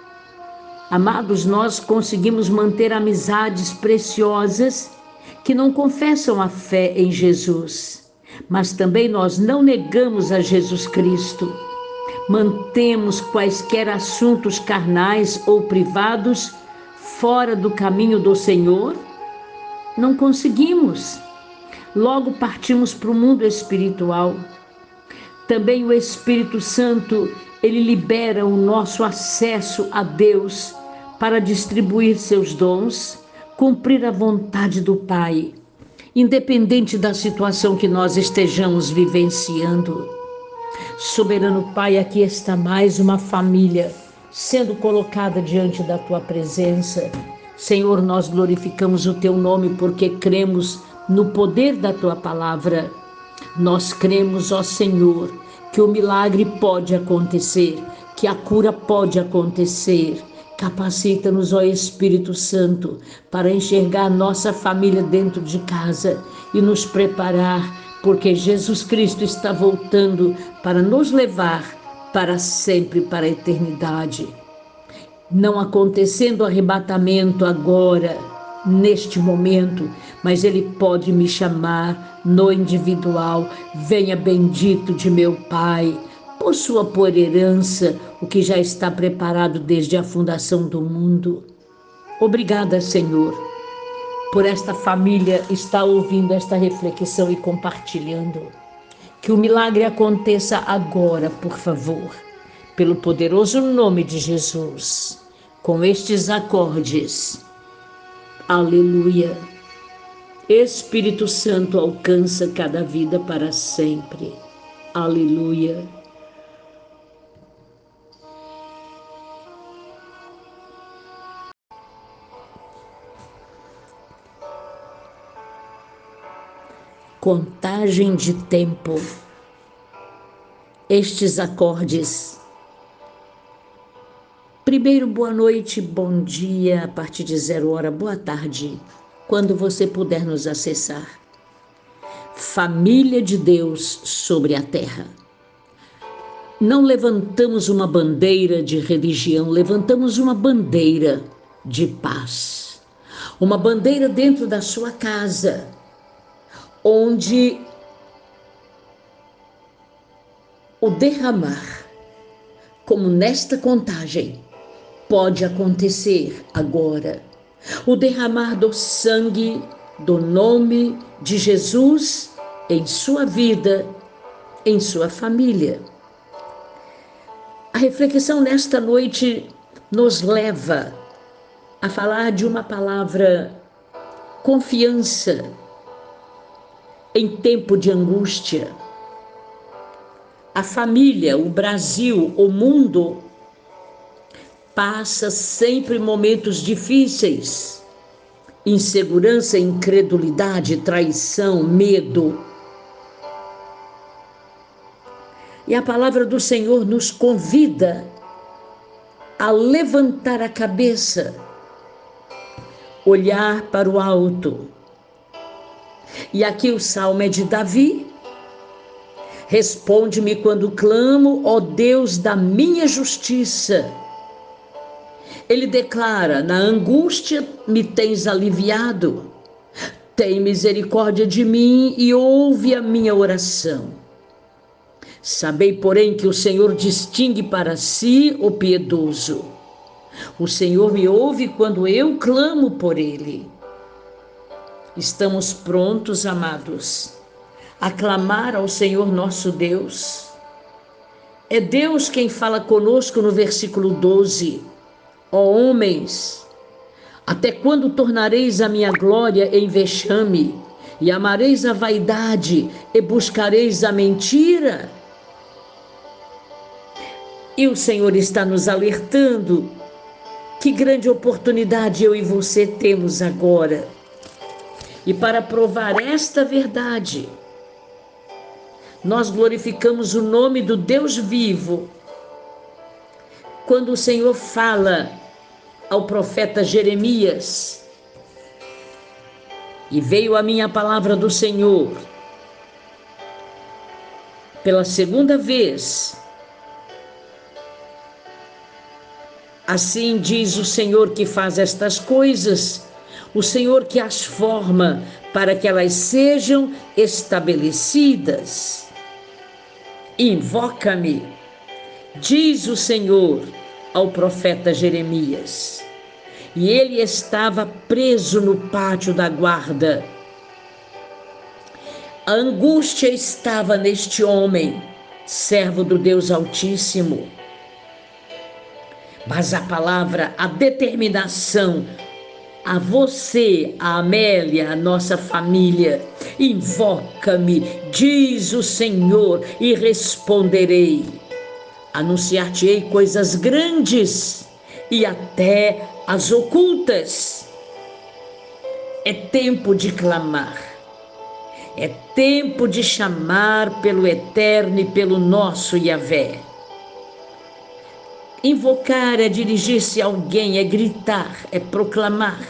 Amados, nós conseguimos manter amizades preciosas que não confessam a fé em Jesus, mas também nós não negamos a Jesus Cristo. Mantemos quaisquer assuntos carnais ou privados fora do caminho do Senhor? Não conseguimos. Logo partimos para o mundo espiritual também o Espírito Santo, ele libera o nosso acesso a Deus para distribuir seus dons, cumprir a vontade do Pai, independente da situação que nós estejamos vivenciando. Soberano Pai, aqui está mais uma família sendo colocada diante da tua presença. Senhor, nós glorificamos o teu nome porque cremos no poder da tua palavra. Nós cremos, ó Senhor, que o milagre pode acontecer, que a cura pode acontecer. Capacita-nos, ó Espírito Santo, para enxergar nossa família dentro de casa e nos preparar, porque Jesus Cristo está voltando para nos levar para sempre, para a eternidade. Não acontecendo arrebatamento agora, neste momento, mas Ele pode me chamar no individual. Venha bendito de meu Pai, possua por herança o que já está preparado desde a fundação do mundo. Obrigada, Senhor, por esta família estar ouvindo esta reflexão e compartilhando. Que o milagre aconteça agora, por favor, pelo poderoso nome de Jesus. Com estes acordes. Aleluia. Espírito Santo alcança cada vida para sempre. Aleluia. Contagem de tempo. Estes acordes Primeiro, boa noite, bom dia, a partir de zero hora, boa tarde, quando você puder nos acessar. Família de Deus sobre a terra. Não levantamos uma bandeira de religião, levantamos uma bandeira de paz. Uma bandeira dentro da sua casa, onde o derramar, como nesta contagem, pode acontecer agora. O derramar do sangue do nome de Jesus em sua vida, em sua família. A reflexão nesta noite nos leva a falar de uma palavra confiança em tempo de angústia. A família, o Brasil, o mundo passa sempre momentos difíceis. Insegurança, incredulidade, traição, medo. E a palavra do Senhor nos convida a levantar a cabeça, olhar para o alto. E aqui o salmo é de Davi, Responde-me quando clamo, ó Deus da minha justiça. Ele declara: Na angústia me tens aliviado. Tem misericórdia de mim e ouve a minha oração. Sabei, porém, que o Senhor distingue para si o piedoso. O Senhor me ouve quando eu clamo por ele. Estamos prontos, amados, a clamar ao Senhor nosso Deus. É Deus quem fala conosco no versículo 12. Ó homens, até quando tornareis a minha glória em vexame, e amareis a vaidade, e buscareis a mentira? E o Senhor está nos alertando. Que grande oportunidade eu e você temos agora. E para provar esta verdade, nós glorificamos o nome do Deus vivo. Quando o Senhor fala ao profeta Jeremias, e veio a minha palavra do Senhor, pela segunda vez, Assim diz o Senhor que faz estas coisas, o Senhor que as forma para que elas sejam estabelecidas. Invoca-me, diz o Senhor ao profeta Jeremias. E ele estava preso no pátio da guarda. A angústia estava neste homem, servo do Deus Altíssimo. Mas a palavra, a determinação, a você, a Amélia, a nossa família, invoca-me, diz o Senhor, e responderei. Anunciar-te-ei coisas grandes e até as ocultas. É tempo de clamar. É tempo de chamar pelo eterno e pelo nosso Yahvé. Invocar é dirigir-se a alguém, é gritar, é proclamar.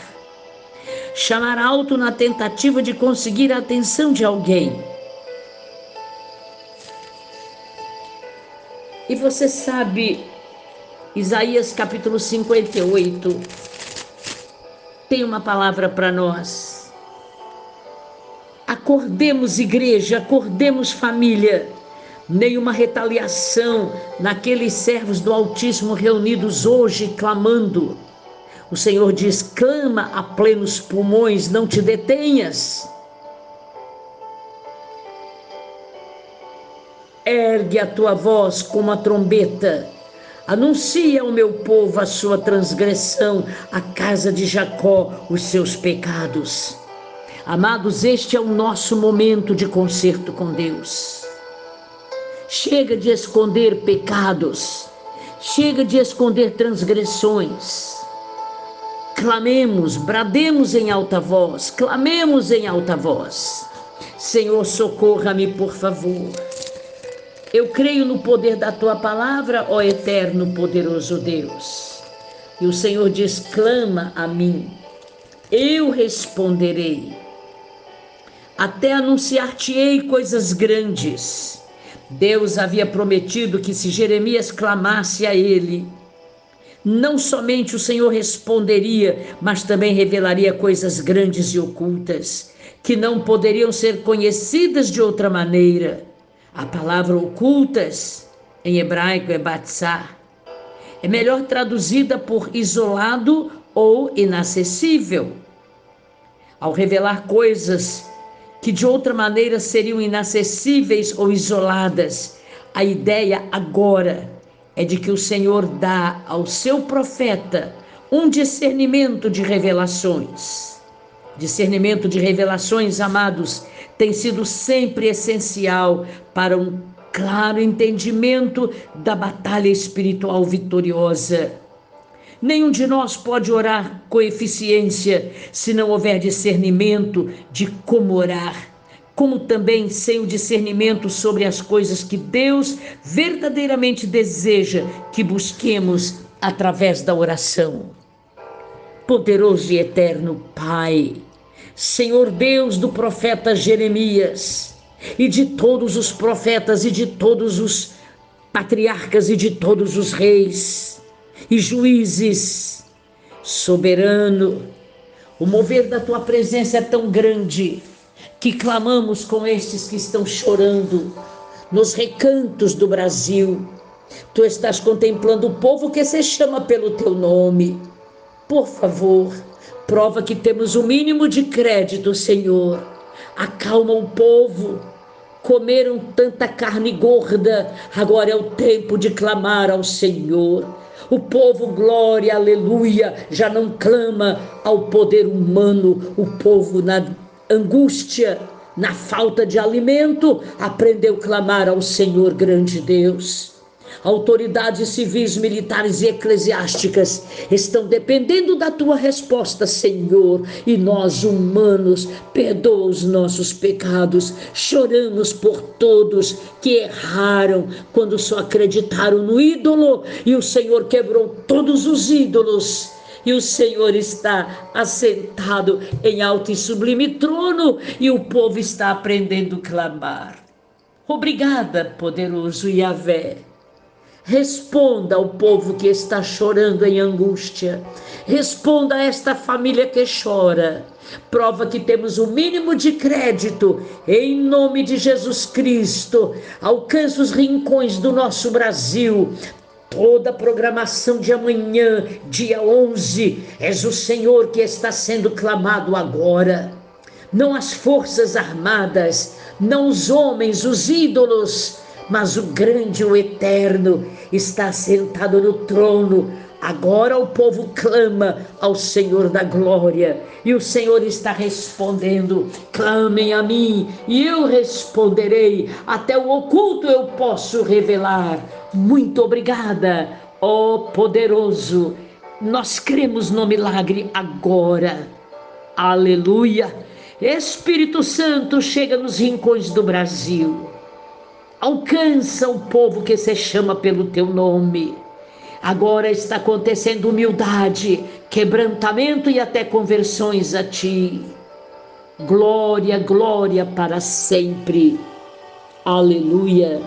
Chamar alto na tentativa de conseguir a atenção de alguém. E você sabe, Isaías capítulo 58 tem uma palavra para nós. Acordemos, igreja, acordemos, família nenhuma retaliação naqueles servos do Altíssimo reunidos hoje clamando. O Senhor diz: clama a plenos pulmões, não te detenhas. Ergue a tua voz como a trombeta. Anuncia ao meu povo a sua transgressão, a casa de Jacó os seus pecados. Amados, este é o nosso momento de concerto com Deus. Chega de esconder pecados, chega de esconder transgressões. Clamemos, brademos em alta voz, clamemos em alta voz. Senhor, socorra-me, por favor. Eu creio no poder da tua palavra, ó eterno, poderoso Deus. E o Senhor diz: clama a mim, eu responderei. Até anunciar-te-ei coisas grandes Deus havia prometido que se Jeremias clamasse a ele, não somente o Senhor responderia, mas também revelaria coisas grandes e ocultas, que não poderiam ser conhecidas de outra maneira. A palavra ocultas, em hebraico, é batzar. É melhor traduzida por isolado ou inacessível. Ao revelar coisas que de outra maneira seriam inacessíveis ou isoladas. A ideia agora é de que o Senhor dá ao seu profeta um discernimento de revelações. Discernimento de revelações, amados, tem sido sempre essencial para um claro entendimento da batalha espiritual vitoriosa. Nenhum de nós pode orar com eficiência se não houver discernimento de como orar, como também sem o discernimento sobre as coisas que Deus verdadeiramente deseja que busquemos através da oração. Poderoso e eterno Pai, Senhor Deus do profeta Jeremias, e de todos os profetas e de todos os patriarcas e de todos os reis e juízes. Soberano, o mover da tua presença é tão grande que clamamos com estes que estão chorando nos recantos do Brasil. Tu estás contemplando o povo que se chama pelo teu nome. Por favor, prova que temos o mínimo de crédito, Senhor. Acalma o povo. Comeram tanta carne gorda, agora é o tempo de clamar ao Senhor. O povo, glória, aleluia, já não clama ao poder humano. O povo, na angústia, na falta de alimento, aprendeu a clamar ao Senhor grande Deus. Autoridades civis, militares e eclesiásticas estão dependendo da tua resposta, Senhor. E nós, humanos, perdoa os nossos pecados. Choramos por todos que erraram quando só acreditaram no ídolo e o Senhor quebrou todos os ídolos e o Senhor está assentado em alto e sublime trono e o povo está aprendendo a clamar. Obrigada, poderoso Yahvé. Responda ao povo que está chorando em angústia. Responda a esta família que chora. Prova que temos o mínimo de crédito. Em nome de Jesus Cristo, alcance os rincões do nosso Brasil toda a programação de amanhã, dia 11, és o Senhor que está sendo clamado agora. Não as forças armadas, não os homens, os ídolos, mas o grande, o eterno, está sentado no trono. Agora o povo clama ao Senhor da glória e o Senhor está respondendo: clamem a mim e eu responderei. Até o oculto eu posso revelar. Muito obrigada, ó poderoso. Nós cremos no milagre agora. Aleluia. Espírito Santo chega nos rincões do Brasil. Alcança o povo que se chama pelo teu nome. Agora está acontecendo humildade, quebrantamento e até conversões a ti. Glória, glória para sempre. Aleluia.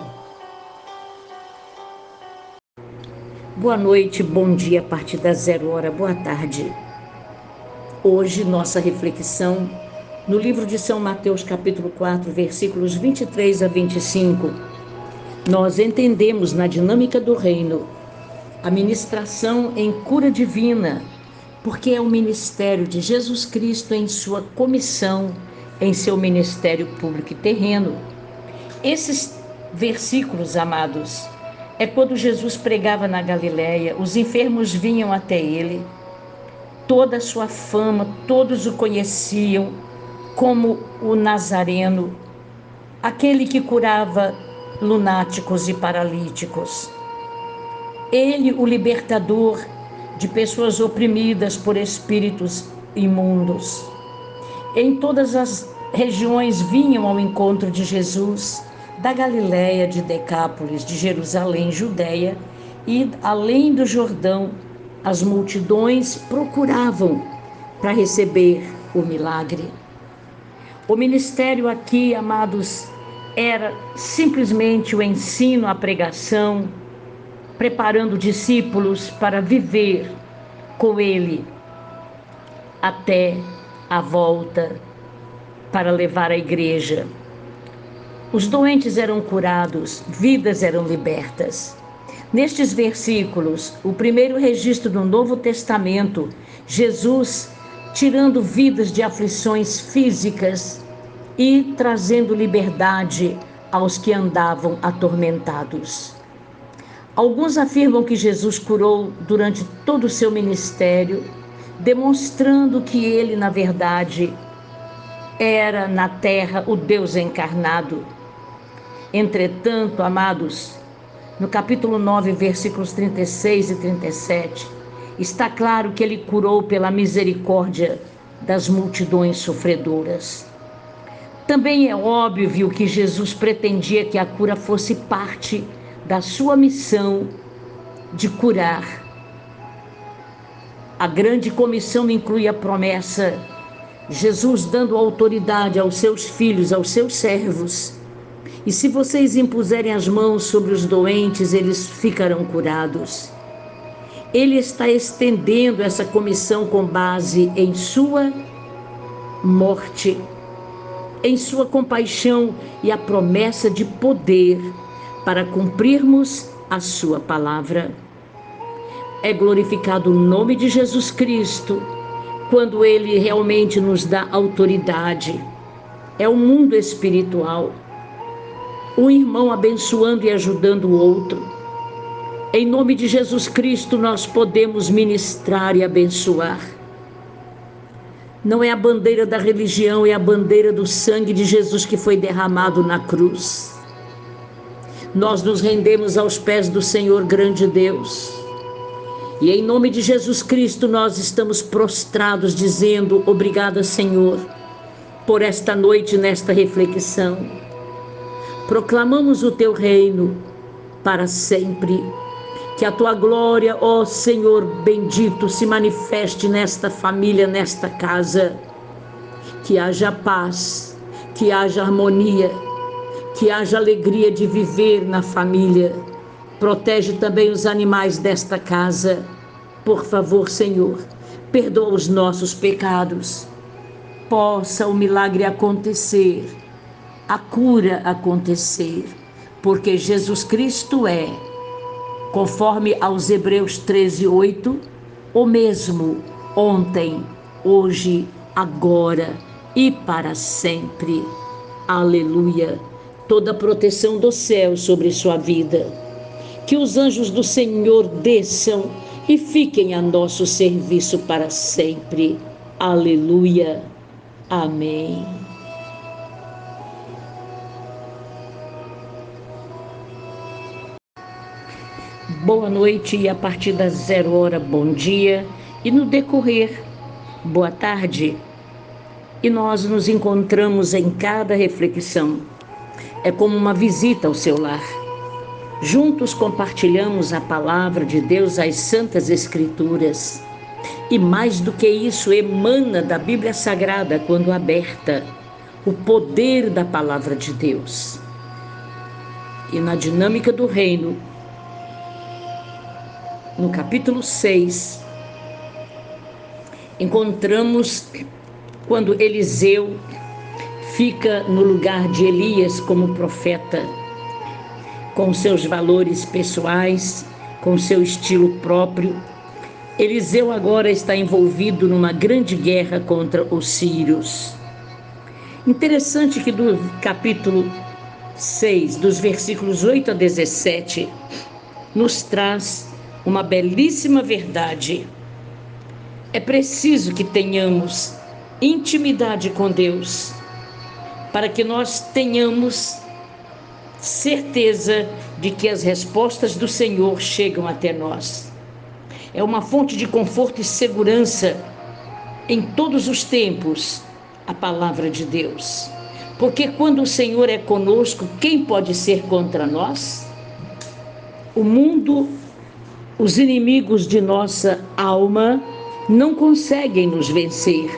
Boa noite, bom dia a partir da zero hora, boa tarde. Hoje, nossa reflexão no livro de São Mateus, capítulo 4, versículos 23 a 25. Nós entendemos na dinâmica do reino a ministração em cura divina, porque é o ministério de Jesus Cristo em sua comissão, em seu ministério público e terreno. Esses versículos, amados, é quando Jesus pregava na Galiléia, os enfermos vinham até ele, toda a sua fama, todos o conheciam como o Nazareno, aquele que curava lunáticos e paralíticos. Ele, o libertador de pessoas oprimidas por espíritos imundos. Em todas as regiões vinham ao encontro de Jesus da Galiléia, de Decápolis, de Jerusalém, Judéia e além do Jordão, as multidões procuravam para receber o milagre. O ministério aqui, amados, era simplesmente o ensino, a pregação, preparando discípulos para viver com ele até a volta para levar a igreja os doentes eram curados, vidas eram libertas. Nestes versículos, o primeiro registro do Novo Testamento, Jesus tirando vidas de aflições físicas e trazendo liberdade aos que andavam atormentados. Alguns afirmam que Jesus curou durante todo o seu ministério, demonstrando que ele, na verdade, era na terra o Deus encarnado Entretanto, amados, no capítulo 9, versículos 36 e 37, está claro que ele curou pela misericórdia das multidões sofredoras. Também é óbvio que Jesus pretendia que a cura fosse parte da sua missão de curar. A grande comissão inclui a promessa, Jesus dando autoridade aos seus filhos, aos seus servos, E se vocês impuserem as mãos sobre os doentes, eles ficarão curados. Ele está estendendo essa comissão com base em sua morte, em sua compaixão e a promessa de poder para cumprirmos a sua palavra. É glorificado o nome de Jesus Cristo quando ele realmente nos dá autoridade. É o mundo espiritual. Um irmão abençoando e ajudando o outro. Em nome de Jesus Cristo, nós podemos ministrar e abençoar. Não é a bandeira da religião, é a bandeira do sangue de Jesus que foi derramado na cruz. Nós nos rendemos aos pés do Senhor grande Deus e em nome de Jesus Cristo nós estamos prostrados dizendo: Obrigada, Senhor, por esta noite, nesta reflexão. Proclamamos o teu reino para sempre. Que a tua glória, ó Senhor bendito, se manifeste nesta família, nesta casa. Que haja paz, que haja harmonia, que haja alegria de viver na família Protege também os animais desta casa. Por favor, Senhor, perdoa os nossos pecados. Possa o milagre acontecer, a cura acontecer, porque Jesus Cristo é, conforme aos Hebreus 13, 8, o mesmo ontem, hoje, agora e para sempre. Aleluia. Toda a proteção do céu sobre sua vida que os anjos do Senhor desçam e fiquem a nosso serviço para sempre. Aleluia. Amém. Boa noite e a partir das zero hora, bom dia. E no decorrer, boa tarde. E nós nos encontramos em cada reflexão. É como uma visita ao seu lar Juntos compartilhamos a palavra de Deus, as Santas Escrituras. E mais do que isso, emana da Bíblia Sagrada, quando aberta, o poder da palavra de Deus. E na dinâmica do reino, no capítulo 6, encontramos quando Eliseu fica no lugar de Elias como profeta com seus valores pessoais, com seu estilo próprio. Eliseu agora está envolvido numa grande guerra contra os sírios. Interessante que do capítulo 6, dos versículos 8 a 17, nos traz uma belíssima verdade. É preciso que tenhamos intimidade com Deus, para que nós tenhamos certeza de que as respostas do Senhor chegam até nós. É uma fonte de conforto e segurança em todos os tempos a palavra de Deus. Porque quando o Senhor é conosco, quem pode ser contra nós? O mundo, os inimigos de nossa alma não conseguem nos vencer.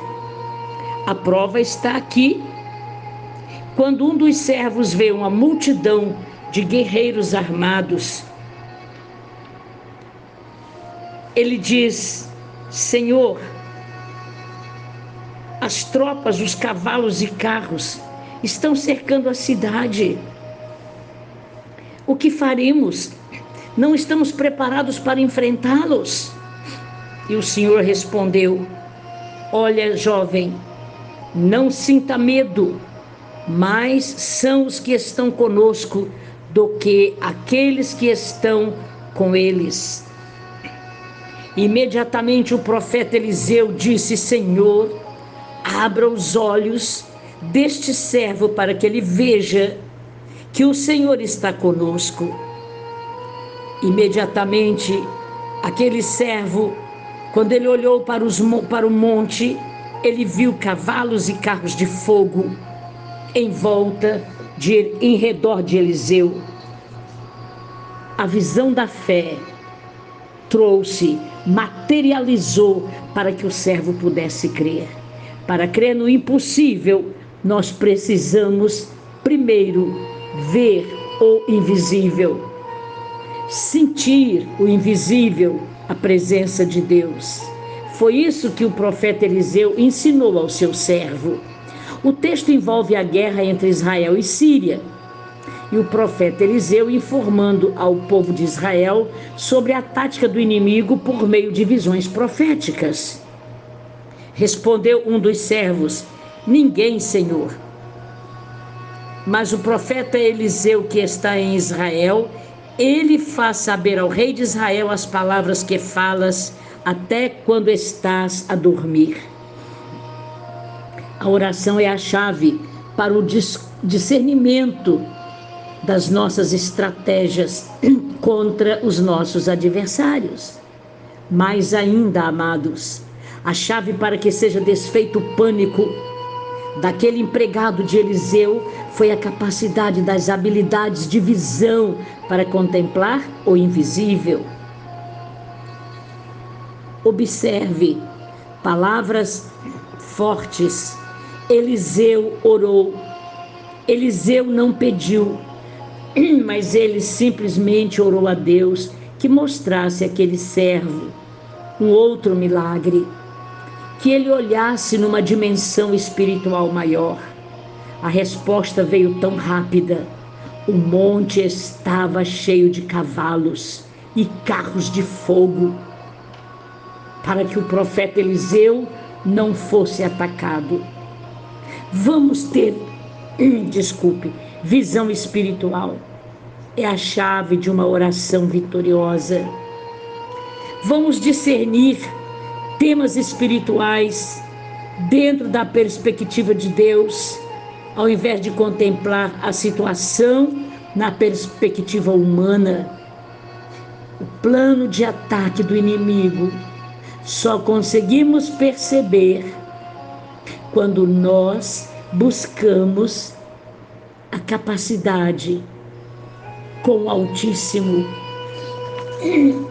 A prova está aqui quando um dos servos vê uma multidão de guerreiros armados, ele diz: Senhor, as tropas, os cavalos e carros estão cercando a cidade. O que faremos? Não estamos preparados para enfrentá-los. E o Senhor respondeu: Olha, jovem, não sinta medo mais são os que estão conosco do que aqueles que estão com eles. Imediatamente o profeta Eliseu disse: Senhor, abra os olhos deste servo para que ele veja que o Senhor está conosco. Imediatamente, aquele servo, quando ele olhou para, os, para o monte, ele viu cavalos e carros de fogo em volta de em redor de Eliseu. A visão da fé trouxe, materializou para que o servo pudesse crer. Para crer no impossível, nós precisamos primeiro ver o invisível, sentir o invisível, a presença de Deus. Foi isso que o profeta Eliseu ensinou ao seu servo. O texto envolve a guerra entre Israel e Síria. E o profeta Eliseu informando ao povo de Israel sobre a tática do inimigo por meio de visões proféticas. Respondeu um dos servos: Ninguém, Senhor. Mas o profeta Eliseu, que está em Israel, ele faz saber ao rei de Israel as palavras que falas até quando estás a dormir. A oração é a chave para o discernimento das nossas estratégias <clears throat> contra os nossos adversários. Mais ainda, amados, a chave para que seja desfeito o pânico daquele empregado de Eliseu foi a capacidade das habilidades de visão para contemplar o invisível. Observe palavras fortes. Eliseu orou. Eliseu não pediu, <clears throat> mas ele simplesmente orou a Deus que mostrasse aquele servo um outro milagre que ele olhasse numa dimensão espiritual maior. A resposta veio tão rápida. O monte estava cheio de cavalos e carros de fogo, para que o profeta Eliseu não fosse atacado. Vamos ter, desculpe, visão espiritual. É a chave de uma oração vitoriosa. Vamos discernir temas espirituais dentro da perspectiva de Deus, ao invés de contemplar a situação na perspectiva humana. O plano de ataque do inimigo só conseguimos perceber quando nós buscamos a capacidade com o Altíssimo.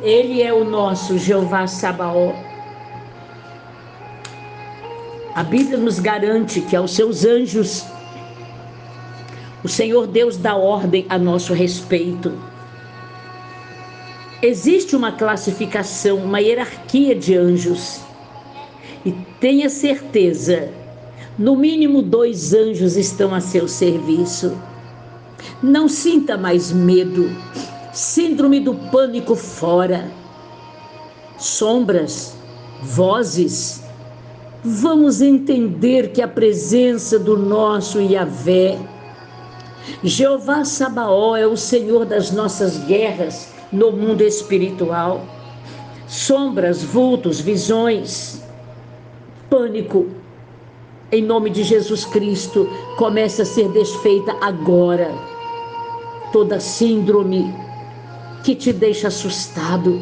Ele é o nosso Jeová Sabaoth a Bíblia nos garante que aos seus anjos o Senhor Deus dá ordem a nosso respeito. Existe uma classificação, uma hierarquia de anjos. E tenha certeza, no mínimo dois anjos estão a seu serviço. Não sinta mais medo. Síndrome do pânico fora. Sombras, vozes, vamos entender que a presença do nosso Yahvé, Jeová Sabaó é o Senhor das nossas guerras no mundo espiritual. Sombras, vultos, visões, pânico, em nome de Jesus Cristo, começa a ser desfeita agora. Toda síndrome que te deixa assustado,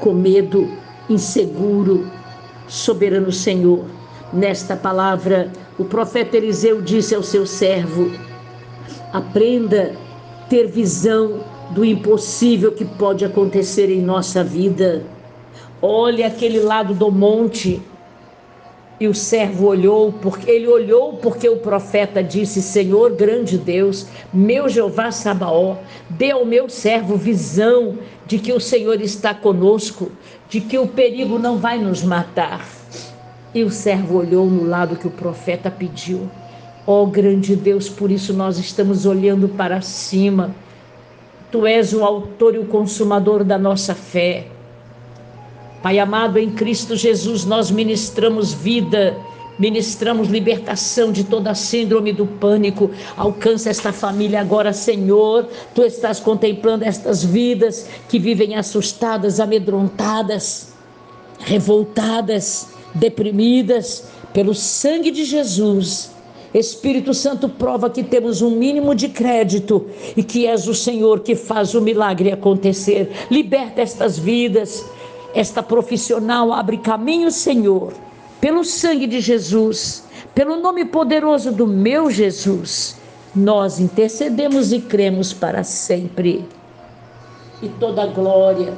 com medo, inseguro, soberano Senhor. Nesta palavra, o profeta Eliseu disse ao seu servo: aprenda a ter visão do impossível que pode acontecer em nossa vida. Olhe aquele lado do monte. E o servo olhou, porque ele olhou porque o profeta disse: Senhor, grande Deus, meu Jeová Sabaó, dê ao meu servo visão de que o Senhor está conosco, de que o perigo não vai nos matar. E o servo olhou no lado que o profeta pediu. Ó oh, grande Deus, por isso nós estamos olhando para cima. Tu és o autor e o consumador da nossa fé. Pai amado, em Cristo Jesus nós ministramos vida, ministramos libertação de toda a síndrome do pânico. Alcança esta família agora, Senhor. Tu estás contemplando estas vidas que vivem assustadas, amedrontadas, revoltadas, deprimidas. Pelo sangue de Jesus. Espírito Santo prova que temos um mínimo de crédito e que és o Senhor que faz o milagre acontecer. Liberta estas vidas. Esta profissional abre caminho, Senhor pelo sangue de Jesus, pelo nome poderoso do meu Jesus, nós intercedemos e cremos para sempre. E toda glória,